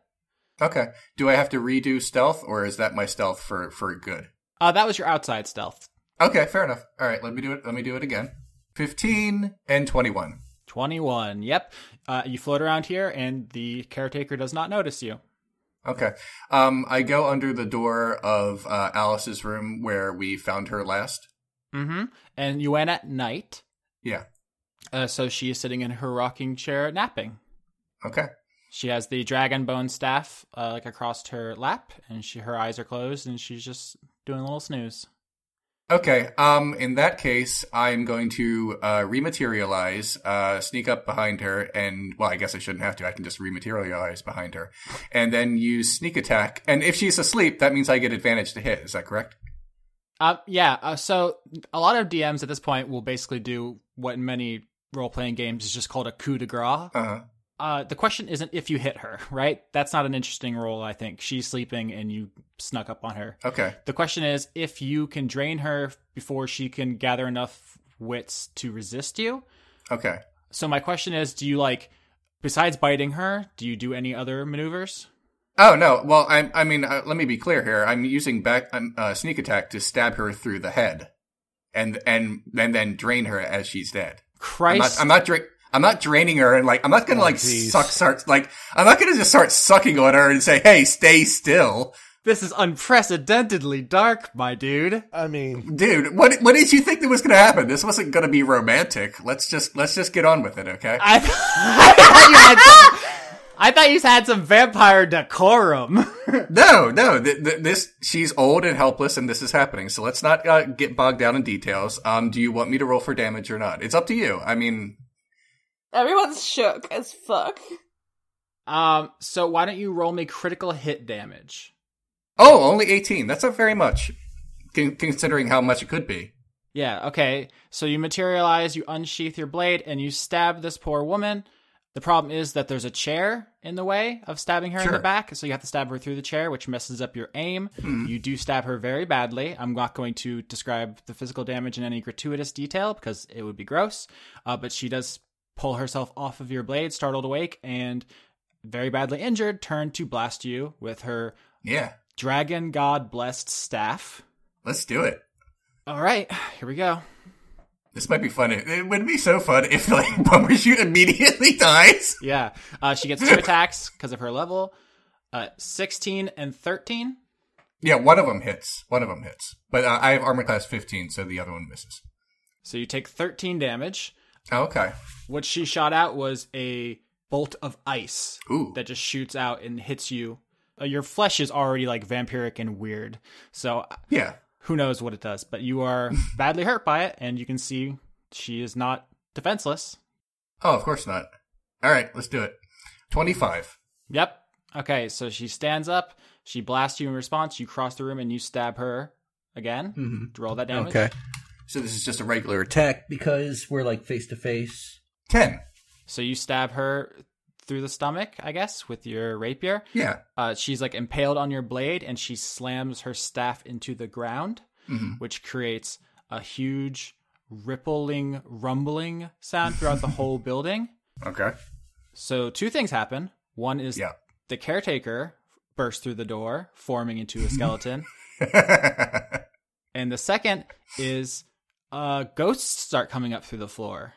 Okay. Do I have to redo stealth, or is that my stealth for for good? Uh, that was your outside stealth. Okay, fair enough. All right, let me do it. Let me do it again. Fifteen and twenty-one. 21. Yep. Uh, you float around here, and the caretaker does not notice you. Okay. Um, I go under the door of uh, Alice's room where we found her last. Mm-hmm. And you went at night. Yeah. Uh, so she is sitting in her rocking chair napping. Okay. She has the dragon bone staff uh, like across her lap, and she her eyes are closed, and she's just doing a little snooze. Okay. Um, in that case, I'm going to uh, rematerialize, uh, sneak up behind her, and well, I guess I shouldn't have to. I can just rematerialize behind her, and then use sneak attack. And if she's asleep, that means I get advantage to hit. Is that correct? Uh, yeah. Uh, so a lot of DMs at this point will basically do what in many roll playing games is just called a coup de grace. Uh, Uh, the question isn't if you hit her, right? That's not an interesting role. I think she's sleeping and you snuck up on her. okay. The question is if you can drain her before she can gather enough wits to resist you. Okay. So my question is, do you like besides biting her, do you do any other maneuvers? Oh no. Well, I, I mean, uh, let me be clear here. I'm using back um, uh, sneak attack to stab her through the head, and and and then drain her as she's dead. I'm Christ. not. I'm not dra- I'm not draining her and like I'm not gonna Oh, like geez. suck start like I'm not gonna just start sucking on her and say, "Hey, stay still." this is unprecedentedly dark, my dude. I mean, Dude, what what did you think that was going to happen? This wasn't going to be romantic. Let's just let's just get on with it, okay? I, I thought you had some, I thought you had some vampire decorum. No, no. Th- th- this she's old and helpless, and this is happening. So let's not uh, get bogged down in details. Um, do you want me to roll for damage or not? It's up to you. I mean, Everyone's shook as fuck. um, so why don't you roll me critical hit damage? oh, only eighteen. That's not very much, con- considering how much it could be. Yeah, okay. So you materialize, you unsheath your blade, and you stab this poor woman. The problem is that there's a chair in the way of stabbing her in the back, so you have to stab her through the chair, which messes up your aim. You do stab her very badly. I'm not going to describe the physical damage in any gratuitous detail because it would be gross, uh, but she does pull herself off of your blade, startled awake, and very badly injured, turn to blast you with her Yeah, dragon god blessed staff. let's do it. All right, here we go. This might be fun. It, would be so fun if like Bumbershoot immediately dies. Yeah, uh, she gets two attacks because of her level. Uh, 16 and 13. Yeah, one of them hits. One of them hits. But uh, I have armor class 15, so the other one misses. So you take 13 damage. Oh, okay. What she shot out was a bolt of ice Ooh. that just shoots out and hits you. Uh, your flesh is already like vampiric and weird. So uh, Yeah. Who knows what it does, but you are badly hurt by it and you can see she is not defenseless. Oh, of course not. All right, let's do it. 25. Yep. Okay, so she stands up, she blasts you in response, you cross the room and you stab her again. Mm-hmm. Roll that damage. Okay. So this is just a regular attack because we're like face to face. 10. So you stab her through the stomach, I guess, with your rapier. Yeah. Uh, she's like impaled on your blade and she slams her staff into the ground, Mhm. which creates a huge rippling, rumbling sound throughout the whole building. Okay. So two things happen. One is Yeah. the caretaker bursts through the door, forming into a skeleton. and the second is uh, ghosts start coming up through the floor.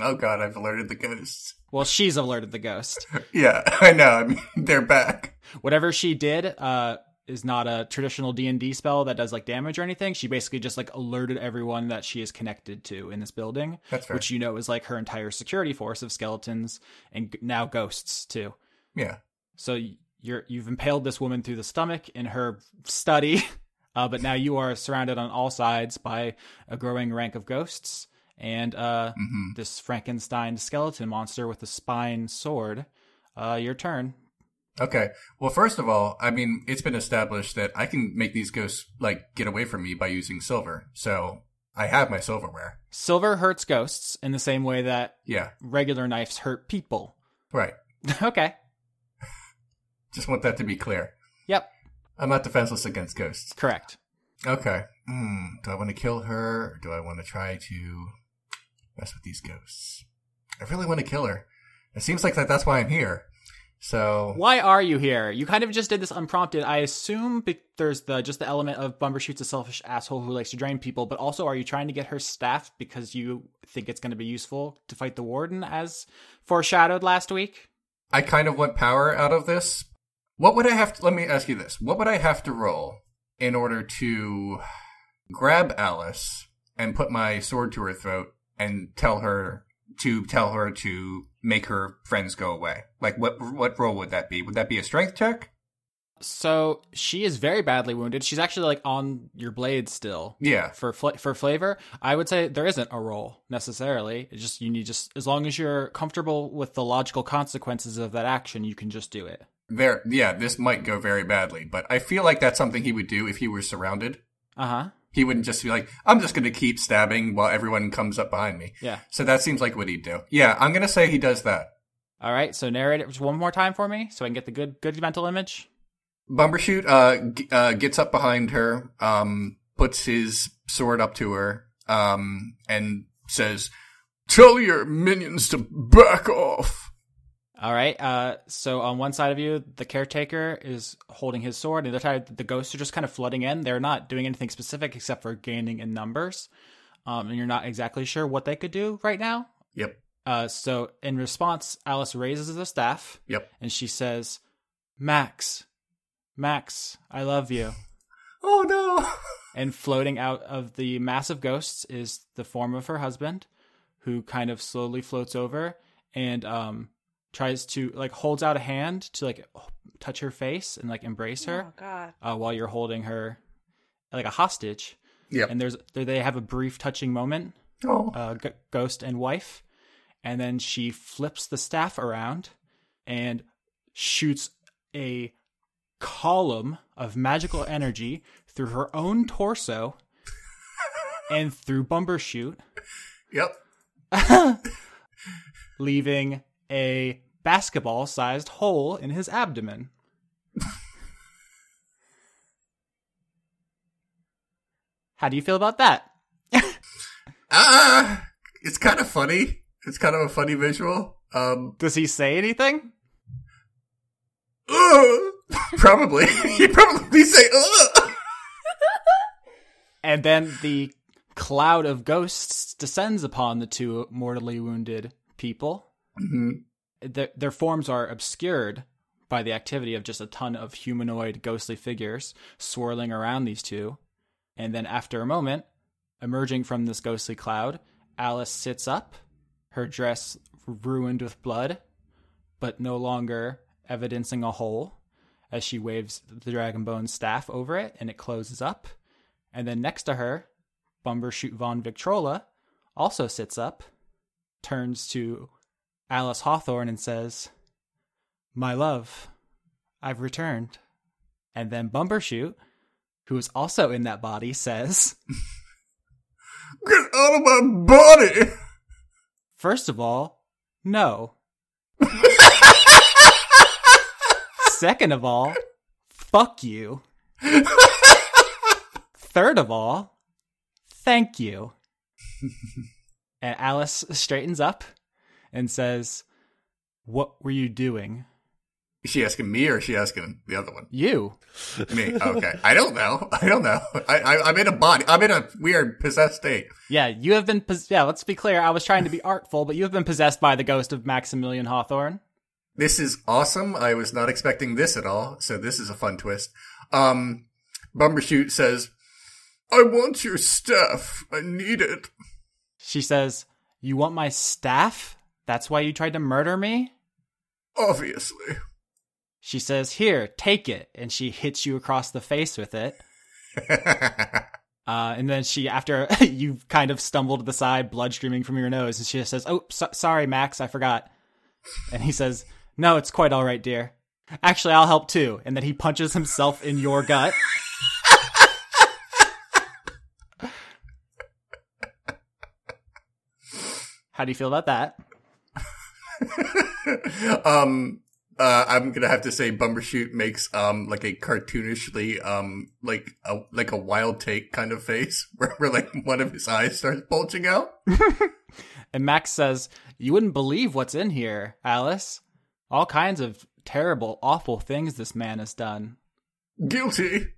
Oh god, I've alerted the ghosts. Well, she's alerted the ghost. Yeah, I know. I mean, they're back. Whatever she did uh, is not a traditional D and D spell that does like damage or anything. She basically just like alerted everyone that she is connected to in this building, which you know is like her entire security force of skeletons and now ghosts too. Yeah. So you're you've impaled this woman through the stomach in her study, uh, but now you are surrounded on all sides by a growing rank of ghosts and uh, Mhm. this Frankenstein skeleton monster with a spine sword. Uh, your turn. Okay. Well, first of all, I mean, it's been established that I can make these ghosts like get away from me by using silver. So I have my silverware. Silver hurts ghosts in the same way that Yeah. regular knives hurt people. Right. okay. Just want that to be clear. Yep. I'm not defenseless against ghosts. Correct. Okay. Hmm. Do I want to kill her? Or do I want to try to mess with these ghosts? I really want to kill her. It seems like that. That's why I'm here. So Why are you here? You kind of just did this unprompted. I assume there's the just the element of Bumbershoot's a selfish asshole who likes to drain people, but also are you trying to get her staff because you think it's going to be useful to fight the warden as foreshadowed last week? I kind of want power out of this. What would I have to? Let me ask you this: What would I have to roll in order to grab Alice and put my sword to her throat and tell her to tell her to make her friends go away? Like, what what roll would that be? Would that be a strength check? So she is very badly wounded. She's actually like on your blade still. Yeah. For fla- for flavor, I would say there isn't a roll necessarily. It's just you need just as long as you're comfortable with the logical consequences of that action, you can just do it. There, yeah, this might go very badly, but I feel like that's something he would do if he were surrounded. Uh huh. He wouldn't just be like, I'm just going to keep stabbing while everyone comes up behind me. Yeah. So that seems like what he'd do. Yeah, I'm going to say he does that. All right. So narrate it just one more time for me, so I can get the good good mental image. Bumbershoot uh, g- uh, gets up behind her, um, puts his sword up to her, um, and says, Tell your minions to back off. All right. Uh, so on one side of you, the caretaker is holding his sword, and the other side, the ghosts are just kind of flooding in. They're not doing anything specific except for gaining in numbers, um, and you're not exactly sure what they could do right now. Yep. Uh, so in response, Alice raises the staff Yep. and she says, "Max, Max, I love you." Oh no. And floating out of the mass of ghosts is the form of her husband, who kind of slowly floats over and um tries to like holds out a hand to like touch her face and like embrace her Oh God. uh, while you're holding her like a hostage. Yeah. And there's there they have a brief touching moment, Oh. uh, g- ghost and wife, and then she flips the staff around and shoots a column of magical energy through her own torso and through Bumbershoot, Yep. leaving a basketball sized hole in his abdomen. How do you feel about that? Ah, it's kind of funny. It's kind of a funny visual. Um, Does he say anything? ugh, probably. he probably say, ugh. And then the cloud of ghosts descends upon the two mortally wounded people. Mhm. Their, their forms are obscured by the activity of just a ton of humanoid ghostly figures swirling around these two. And then after a moment, emerging from this ghostly cloud, Alice sits up, her dress ruined with blood, but no longer evidencing a hole, as she waves the Dragonbone staff over it and it closes up. And then next to her, Bumbershoot von Victrola also sits up, turns to Alice Hawthorne and says, My love, I've returned. And then Bumbershoot, who is also in that body, says, Get out of my body! First of all, no. Second of all, fuck you. Third of all, thank you. and Alice straightens up and says, What were you doing? Is she asking me or is she asking the other one? You. Me. Okay. I don't know. I don't know. I, I, I'm in a body. I'm in a weird possessed state. Yeah, you have been. Pos- yeah, let's be clear. I was trying to be artful, but you have been possessed by the ghost of Maximilian Hawthorne. This is awesome. I was not expecting this at all. So this is a fun twist. Um, Bumbershoot says, I want your stuff. I need it. She says, You want my staff? That's why you tried to murder me? Obviously. She says, Here, take it. And she hits you across the face with it. Uh, and then she, after you've kind of stumbled to the side, blood streaming from your nose, and she just says, Oh, so- sorry, Max, I forgot. And he says, No, it's quite all right, dear. Actually, I'll help too. And then he punches himself in your gut. How do you feel about that? um, uh, I'm gonna have to say Bumbershoot makes um like a cartoonishly um like a like a wild take kind of face where, where like one of his eyes starts bulging out. And Max says, You wouldn't believe what's in here, Alice. All kinds of terrible, awful things this man has done. Guilty.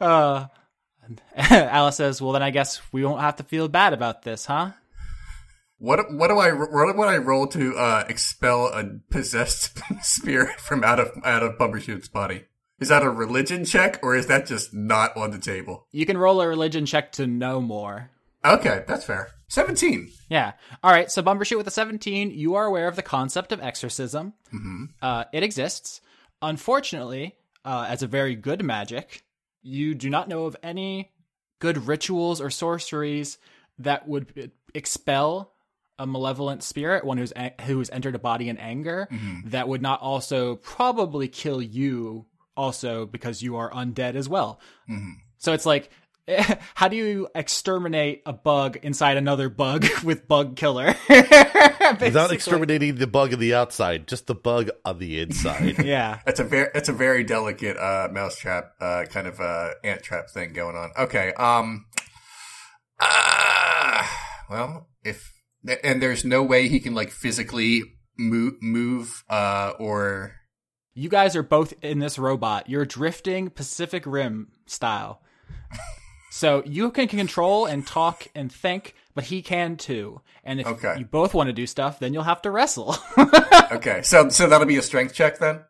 uh, Alice says, Well, then I guess we won't have to feel bad about this, huh? What what do I what would I roll to uh expel a possessed spirit from out of out of Bumbershoot's body? Is that a religion check or is that just not on the table? You can roll a religion check to know more. Okay, that's fair. Seventeen. Yeah. All right. So Bumbershoot with a 17, you are aware of the concept of exorcism. Mm-hmm. Uh, it exists. Unfortunately, uh, as a very good magic, you do not know of any good rituals or sorceries that would expel a malevolent spirit, one who's who has entered a body in anger, that would not also probably kill you, also because you are undead as well. So it's like, how do you exterminate a bug inside another bug with bug killer? Without Basically. exterminating the bug on the outside, just the bug on the inside. Yeah. That's a very it's a very delicate uh mousetrap uh kind of uh ant trap thing going on. Okay. Um uh, well, if and there's no way he can like physically move move uh or You guys are both in this robot. You're drifting Pacific Rim style. so you can control and talk and think, but he can too. And if Okay. you both want to do stuff, then you'll have to wrestle. Okay. So so that'll be a strength check then?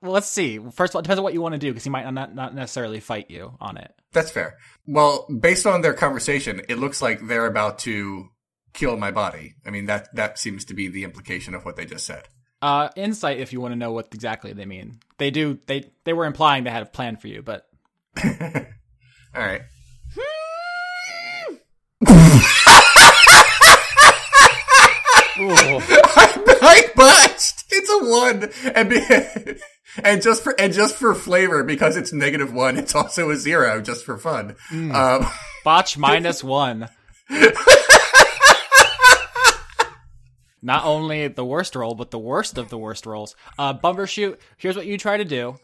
well, let's see. First of all, it depends on what you want to do because he might not, not necessarily fight you on it. That's fair. Well, based on their conversation, it looks like they're about to kill my body. I mean that that seems to be the implication of what they just said. Uh, insight if you want to know what exactly they mean. They do. They they were implying they had a plan for you, but All right. I botched. It's a one, and be, and just for and just for flavor, because it's negative one, it's also a zero, just for fun. Um, botch minus one. Not only the worst roll, but the worst of the worst rolls. Uh, Bumbershoot, here's what you try to do.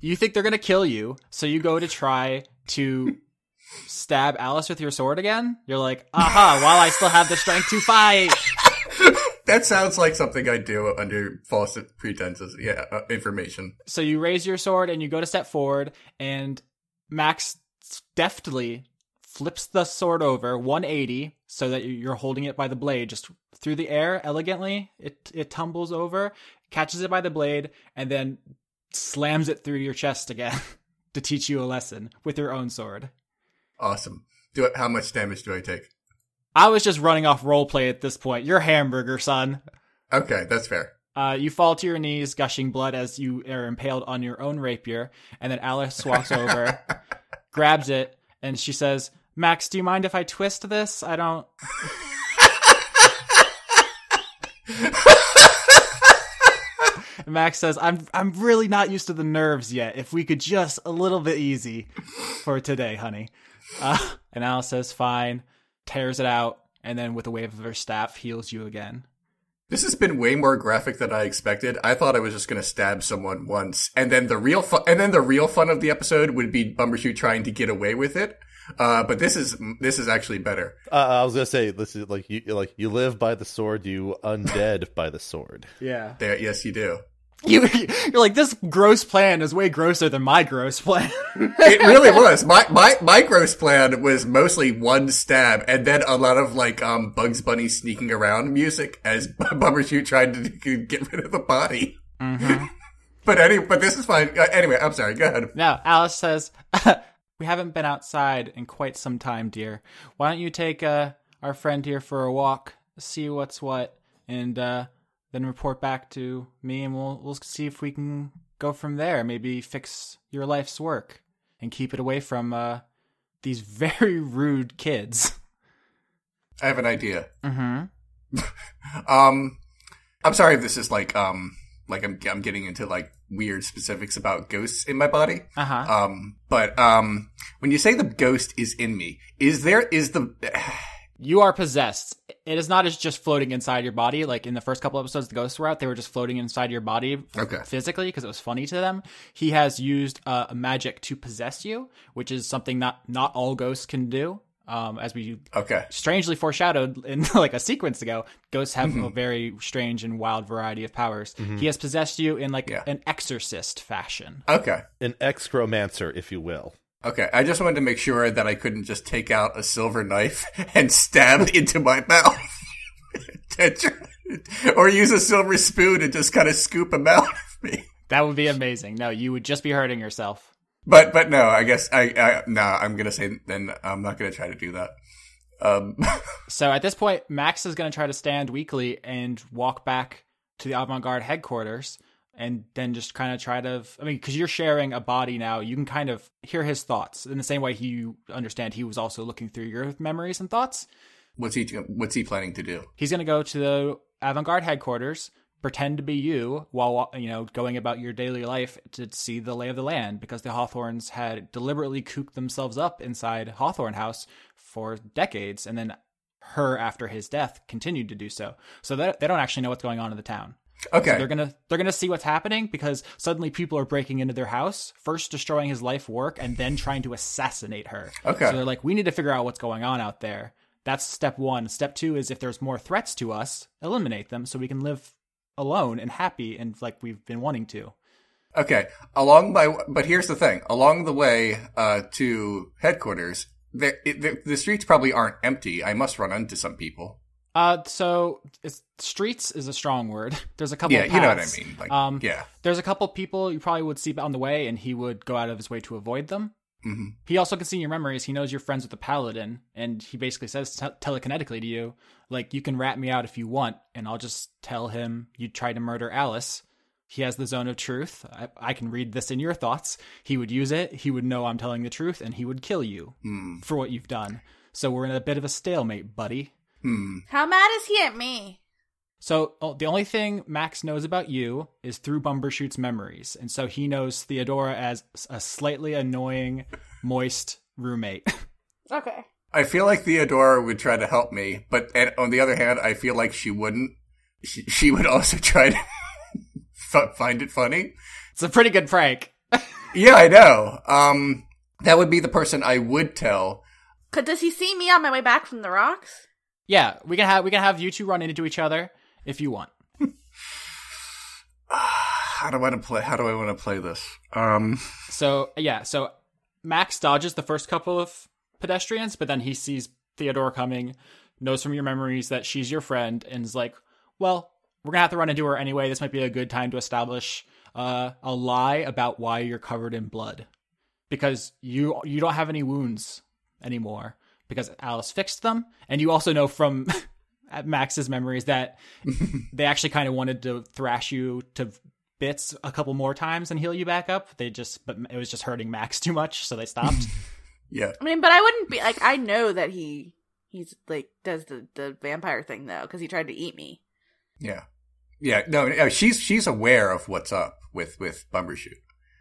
you think they're gonna kill you, so you go to try to stab Alice with your sword again. You're like, aha! While I still have the strength to fight. that sounds like something I do under false pretenses. Yeah, uh, information. So you raise your sword and you go to step forward, and Max deftly flips the sword over 180 so that you're holding it by the blade just through the air elegantly. It it tumbles over, catches it by the blade, and then slams it through your chest again to teach you a lesson with your own sword. Awesome. Do it. How much damage do I take? I was just running off roleplay at this point. You're hamburger, son. Okay, that's fair. Uh, you fall to your knees, gushing blood as you are impaled on your own rapier, and then Alice walks over, grabs it, and she says, "Max, do you mind if I twist this? I don't." Max says, "I'm I'm really not used to the nerves yet. If we could just a little bit easy for today, honey." Uh, and Alice says, "Fine." Tears it out, and then with a wave of her staff, heals you again. This has been way more graphic than I expected. I thought I was just going to stab someone once, and then the real fun, and then the real fun of the episode would be Bumbershoot trying to get away with it. Uh, but this is this is actually better. Uh, I was gonna say this is like you like you live by the sword, you undead by the sword. Yeah. There, yes, you do. You, you're like, this gross plan is way grosser than my gross plan. It really was. My my my gross plan was mostly one stab, and then a lot of like um Bugs Bunny sneaking around music as Bumbershoot tried to get rid of the body. but any, but this is fine. Uh, anyway, I'm sorry. Go ahead. now, Alice says, we haven't been outside in quite some time, dear. Why don't you take uh, our friend here for a walk, see what's what, and uh, then report back to me, and we'll we'll see if we can go from there. Maybe fix your life's work and keep it away from uh, these very rude kids. I have an idea. Mm-hmm. Um, I'm sorry if this is like um like I'm I'm getting into like weird specifics about ghosts in my body. Uh huh. Um, but um, when you say the ghost is in me, is there is the you are possessed. It is not as just floating inside your body. Like in the first couple episodes, the ghosts were out; they were just floating inside your body Okay. physically because it was funny to them. He has used uh, magic to possess you, which is something that not all ghosts can do. Um, as we okay? strangely foreshadowed in like a sequence ago, ghosts have a very strange and wild variety of powers. He has possessed you in like Yeah. an exorcist fashion. Okay. An excromancer, if you will. Okay, I just wanted to make sure that I couldn't just take out a silver knife and stab into my mouth. Or use a silver spoon and just kind of scoop him out of me. That would be amazing. No, you would just be hurting yourself. But but no, I guess I, I no, I'm gonna say then I'm not gonna try to do that. Um, So at this point, Max is going to try to stand weakly and walk back to the avant garde headquarters and then just kind of try to. I mean, because you're sharing a body now, you can kind of hear his thoughts in the same way he you understand he was also looking through your memories and thoughts. what's he what's he planning to do? He's going to go to the avant garde headquarters, pretend to be you while you know going about your daily life to see the lay of the land because the Hawthornes had deliberately cooped themselves up inside Hawthorne House for decades, and then her after his death continued to do so. So they they don't actually know what's going on in the town. Okay, They're gonna they're gonna see what's happening because suddenly people are breaking into their house, first destroying his life work, and then trying to assassinate her. Okay. So they're like, we need to figure out what's going on out there. That's step one. Step two is if there's more threats to us, eliminate them so we can live alone and happy and like we've been wanting to. Okay, along my, but here's the thing: along the way uh, to headquarters, the, the the streets probably aren't empty. I must run into some people. Uh, so it's, streets is a strong word. There's a couple. Yeah, you know what I mean. Like, um, yeah, There's a couple people you probably would see on the way, and he would go out of his way to avoid them. Hmm He also can see your memories. He knows you're friends with the paladin, and he basically says te- telekinetically to you, like, you can rat me out if you want, and I'll just tell him you tried to murder Alice. He has the zone of truth. I, I can read this in your thoughts. He would use it. He would know I'm telling the truth, and he would kill you Hmm. for what you've done. So we're in a bit of a stalemate, buddy. Hmm. How mad is he at me? So oh, the only thing Max knows about you is through Bumbershoot's memories, and so he knows Theodora as a slightly annoying, moist roommate. Okay. I feel like Theodora would try to help me, but and on the other hand, I feel like she wouldn't. She, she would also try to f- find it funny. it's a pretty good prank. Yeah, I know. Um, that would be the person I would tell. Could does he see me on my way back from the rocks? Yeah, we can have we can have you two run into each other if you want. How do I want to play? How do I want to play this? Um, So yeah, so Max dodges the first couple of pedestrians, but then he sees Theodore coming, knows from your memories that she's your friend, and is like, "Well, we're gonna have to run into her anyway. This might be a good time to establish uh, a lie about why you're covered in blood, because you you don't have any wounds anymore because Alice fixed them, and you also know from Max's memories that they actually kind of wanted to thrash you to bits a couple more times and heal you back up. They just, but it was just hurting Max too much, so they stopped. Yeah. I mean, but I wouldn't be like I know that he he's like does the the vampire thing though because he tried to eat me. Yeah. Yeah. No, no, she's she's aware of what's up with with Bumbershoot.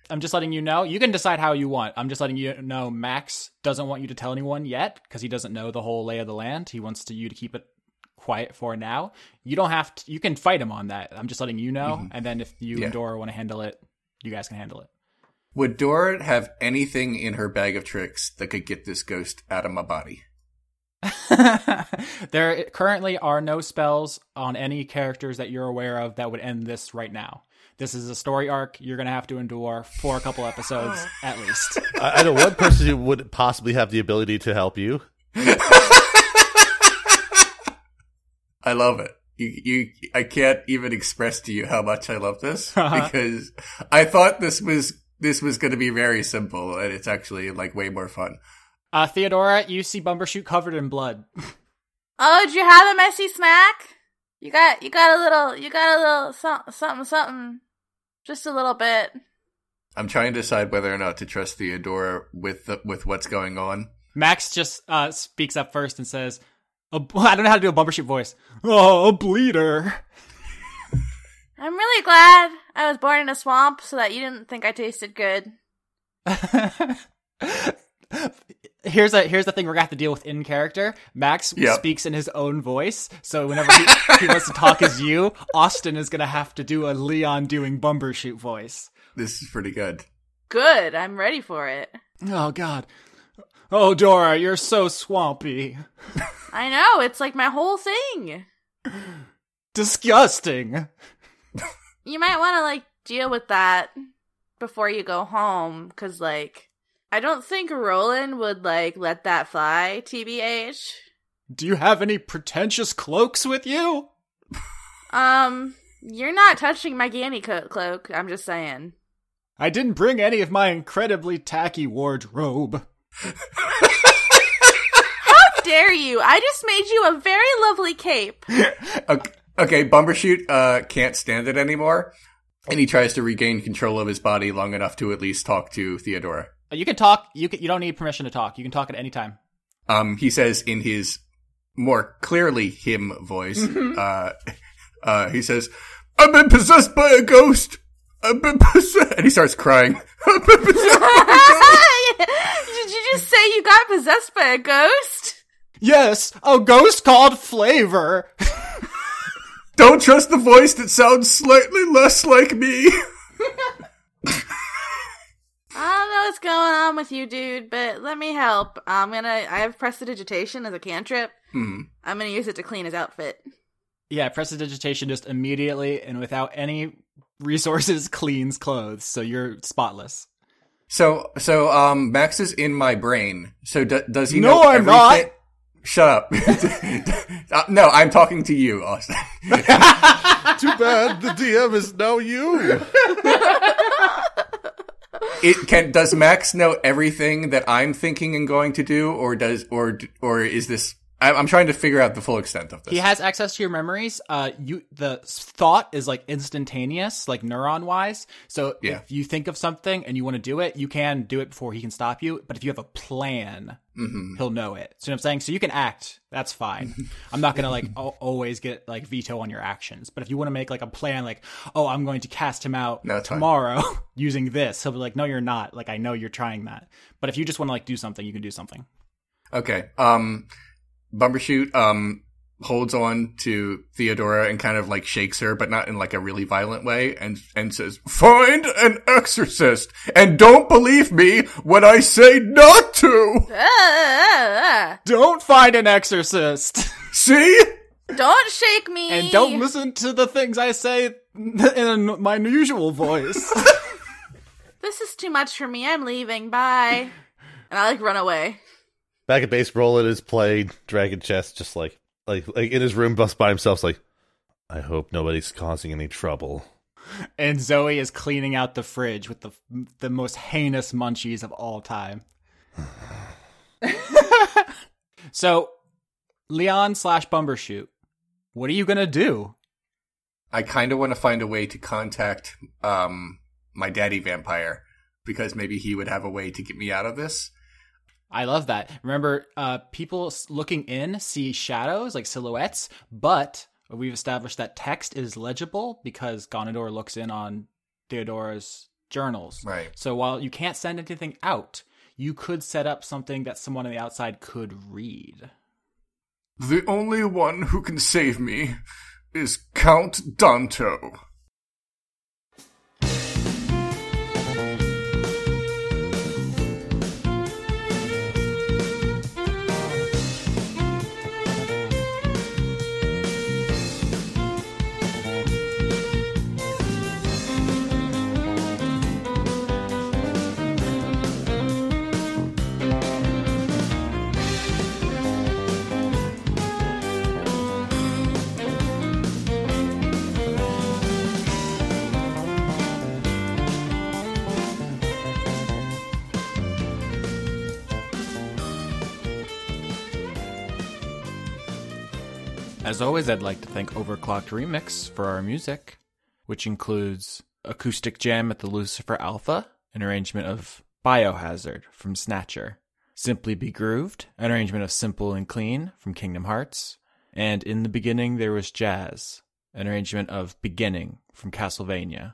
I'm just letting you know. You can decide how you want. I'm just letting you know. Max doesn't want you to tell anyone yet because he doesn't know the whole lay of the land. He wants to you to keep it quiet for now. You don't have to. You can fight him on that. I'm just letting you know. Mm-hmm. And then if you Yeah. and Dora want to handle it, you guys can handle it. Would Dora have anything in her bag of tricks that could get this ghost out of my body? there currently are no spells on any characters that you're aware of that would end this right now. This is a story arc you're going to have to endure for a couple episodes at least. I, I know one person who would possibly have the ability to help you. I love it. You, you, I can't even express to you how much I love this because I thought this was this was going to be very simple, and it's actually like way more fun. Uh, Theodora, you see Bumbershoot covered in blood. Oh, did you have a messy snack? You got you got a little you got a little something something something, just a little bit. I'm trying to decide whether or not to trust Theodora with the, with what's going on. Max just uh, speaks up first and says, a, I don't know how to do a Bumbershoot voice. Oh, a bleeder. I'm really glad I was born in a swamp so that you didn't think I tasted good. here's a here's the thing we're gonna have to deal with in character. Max Yep. speaks in his own voice, so whenever he, he wants to talk as you, Austin is gonna have to do a Leon doing Bumbershoot voice. This is pretty good. Good, I'm ready for it. Oh God. Oh Dora, you're so swampy. I know, it's like my whole thing. Disgusting. You might want to like deal with that before you go home cuz like I don't think Roland would like let that fly, TBH. Do you have any pretentious cloaks with you? Um, you're not touching my Ganny co- cloak, I'm just saying. I didn't bring any of my incredibly tacky wardrobe. How dare you? I just made you a very lovely cape. Okay, okay Bumbershoot uh, can't stand it anymore, and he tries to regain control of his body long enough to at least talk to Theodora. You can talk. You can, you don't need permission to talk. You can talk at any time. Um, he says in his more clearly him voice, uh, uh, he says, "I've been possessed by a ghost. I've been possessed," and he starts crying. I've been possessed by a ghost. Did you just say you got possessed by a ghost? Yes, a ghost called Flavor. Don't trust the voice that sounds slightly less like me. I don't know what's going on with you, dude, but let me help. I'm gonna. I have prestidigitation as a cantrip. Hmm. I'm gonna use it to clean his outfit. Yeah, prestidigitation just immediately and without any resources cleans clothes, so you're spotless. So, so, um, Max is in my brain. So, do, does he No, know I'm everything? Shut up. Uh, no, I'm talking to you, Austin. Too bad the DM is now you. it can does Max know everything that I'm thinking and going to do, or does or or is this? I- I'm trying to figure out the full extent of this. He has access to your memories. Uh, you the thought is like instantaneous, like neuron wise. So Yeah. if you think of something and you want to do it, you can do it before he can stop you. But if you have a plan, Mhm. he'll know it. So you know I'm saying? So you can act. That's fine. I'm not gonna like al- always get like veto on your actions. But if you want to make like a plan, like oh, I'm going to cast him out No, tomorrow using this, he'll be like, no, you're not. Like I know you're trying that. But if you just want to like do something, you can do something. Okay. Um, Bumbershoot um holds on to Theodora and kind of like shakes her, but not in like a really violent way, and and says, "Find an exorcist, and don't believe me when I say not to." Don't find an exorcist. See? don't shake me. and don't listen to the things I say in my usual voice. This is too much for me. I'm leaving. Bye. And I like run away. Back at base, Roland is playing dragon Chess, just like like like in his room, bust by himself. Like, I hope nobody's causing any trouble. And Zoe is cleaning out the fridge with the the most heinous munchies of all time. so, Leon slash Bumbershoot, what are you gonna do? I kind of want to find a way to contact um, my daddy vampire because maybe he would have a way to get me out of this. I love that. Remember, uh, people looking in see shadows like silhouettes, but we've established that text is legible because Gonador looks in on Theodora's journals. Right. So while you can't send anything out, you could set up something that someone on the outside could read. The only one who can save me is Count Danto. As always, I'd like to thank Overclocked Remix for our music, which includes Acoustic Jam at the Lucifer Alpha, an arrangement of Biohazard from Snatcher, Simply Be Grooved, an arrangement of Simple and Clean from Kingdom Hearts, and In the Beginning There Was Jazz, an arrangement of Beginning from Castlevania.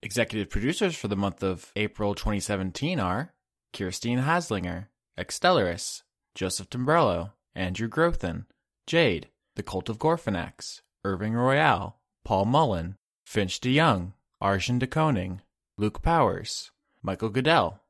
Executive producers for the month of April 2017 are Kirstine Haslinger, Extellaris, Joseph Timbrello, Andrew Grothin, Jade, The Cult of Gorfanax, Irving Royale, Paul Mullen, Finch DeYoung, Arjun de Koning, Luke Powers, Michael Goodell,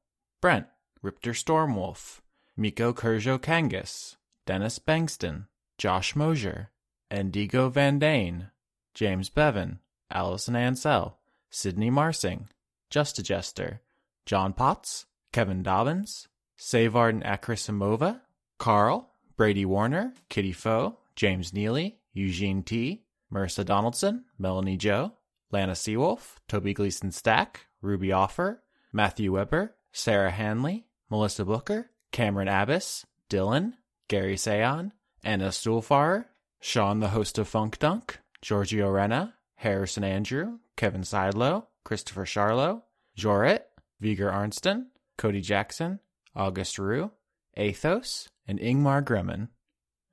Brent, Ripter Stormwolf, Miko Kurjo Kangas, Dennis Bengston, Josh Mosier, Endigo Van Dane, James Bevan, Allison Ansell, Sydney Marsing, Just a Jester, John Potts, Kevin Dobbins, Savard and Akrasimova, Carl, Brady Warner, Kitty Foe, James Neely, Eugene T, Marissa Donaldson, Melanie Joe, Lana Seawolf, Toby Gleason Stack, Ruby Offer, Matthew Weber, Sarah Hanley, Melissa Booker, Cameron Abbas, Dylan, Gary Sayon, Anna Stuhlfarer, Sean the host of Funk Dunk, Giorgio Renna, Harrison Andrew, Kevin Seidlow, Christopher Charlo, Jorit, Viger Arnston, Cody Jackson, August Rue, Athos, and Ingmar Grimmen.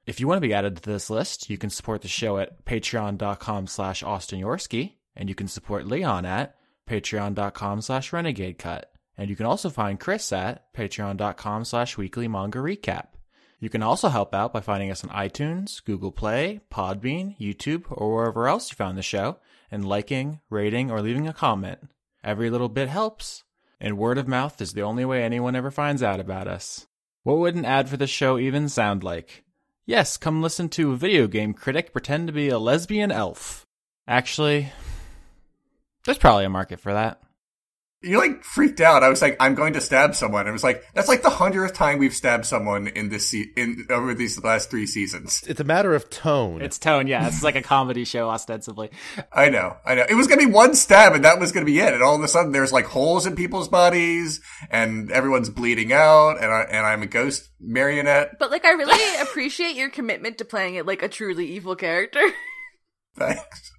If you want to be added to this list, you can support the show at patreon.com slash austinyorski, and you can support Leon at patreon.com slash renegade cut. And you can also find Chris at patreon.com slash weekly manga recap. You can also help out by finding us on iTunes, Google Play, Podbean, YouTube, or wherever else you found the show, and liking, rating, or leaving a comment. Every little bit helps, and word of mouth is the only way anyone ever finds out about us. What would an ad for the show even sound like? Yes, come listen to a video game critic pretend to be a lesbian elf. Actually, there's probably a market for that. You like freaked out. I was like, I'm going to stab someone. I was like, that's like the hundredth time we've stabbed someone in this se- in over these last three seasons. It's a matter of tone. It's tone, yeah. It's like a comedy show, ostensibly. I know, I know. It was gonna be one stab, and that was gonna be it. And all of a sudden, there's like holes in people's bodies, and everyone's bleeding out, and I and I'm a ghost marionette. But like, I really appreciate your commitment to playing it like a truly evil character. Thanks.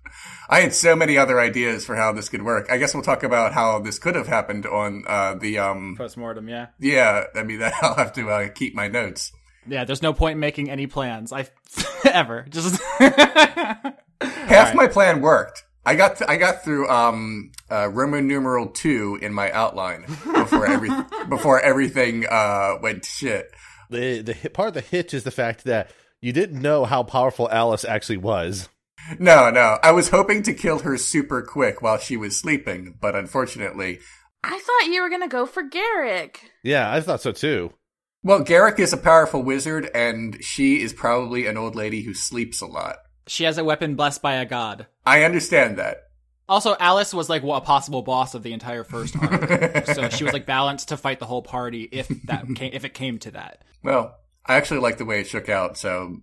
I had so many other ideas for how this could work. I guess we'll talk about how this could have happened on uh, the um. Postmortem, yeah. Yeah, I mean, I'll have to uh, keep my notes. Yeah, there's no point in making any plans. I ever just Half my plan worked. I got th- I got through um uh, Roman numeral two in my outline before every before everything uh went to shit. the the part of the hitch is the fact that you didn't know how powerful Alice actually was. No, no, I was hoping to kill her super quick while she was sleeping, but unfortunately, I thought you were gonna go for Garrick. Yeah, I thought so too. well, Garrick is a powerful wizard, and she is probably an old lady who sleeps a lot. she has a weapon blessed by a god. I understand that. Also, Alice was like a possible boss of the entire first arc, so she was like balanced to fight the whole party if that came, if it came to that. Well, I actually like the way it shook out. So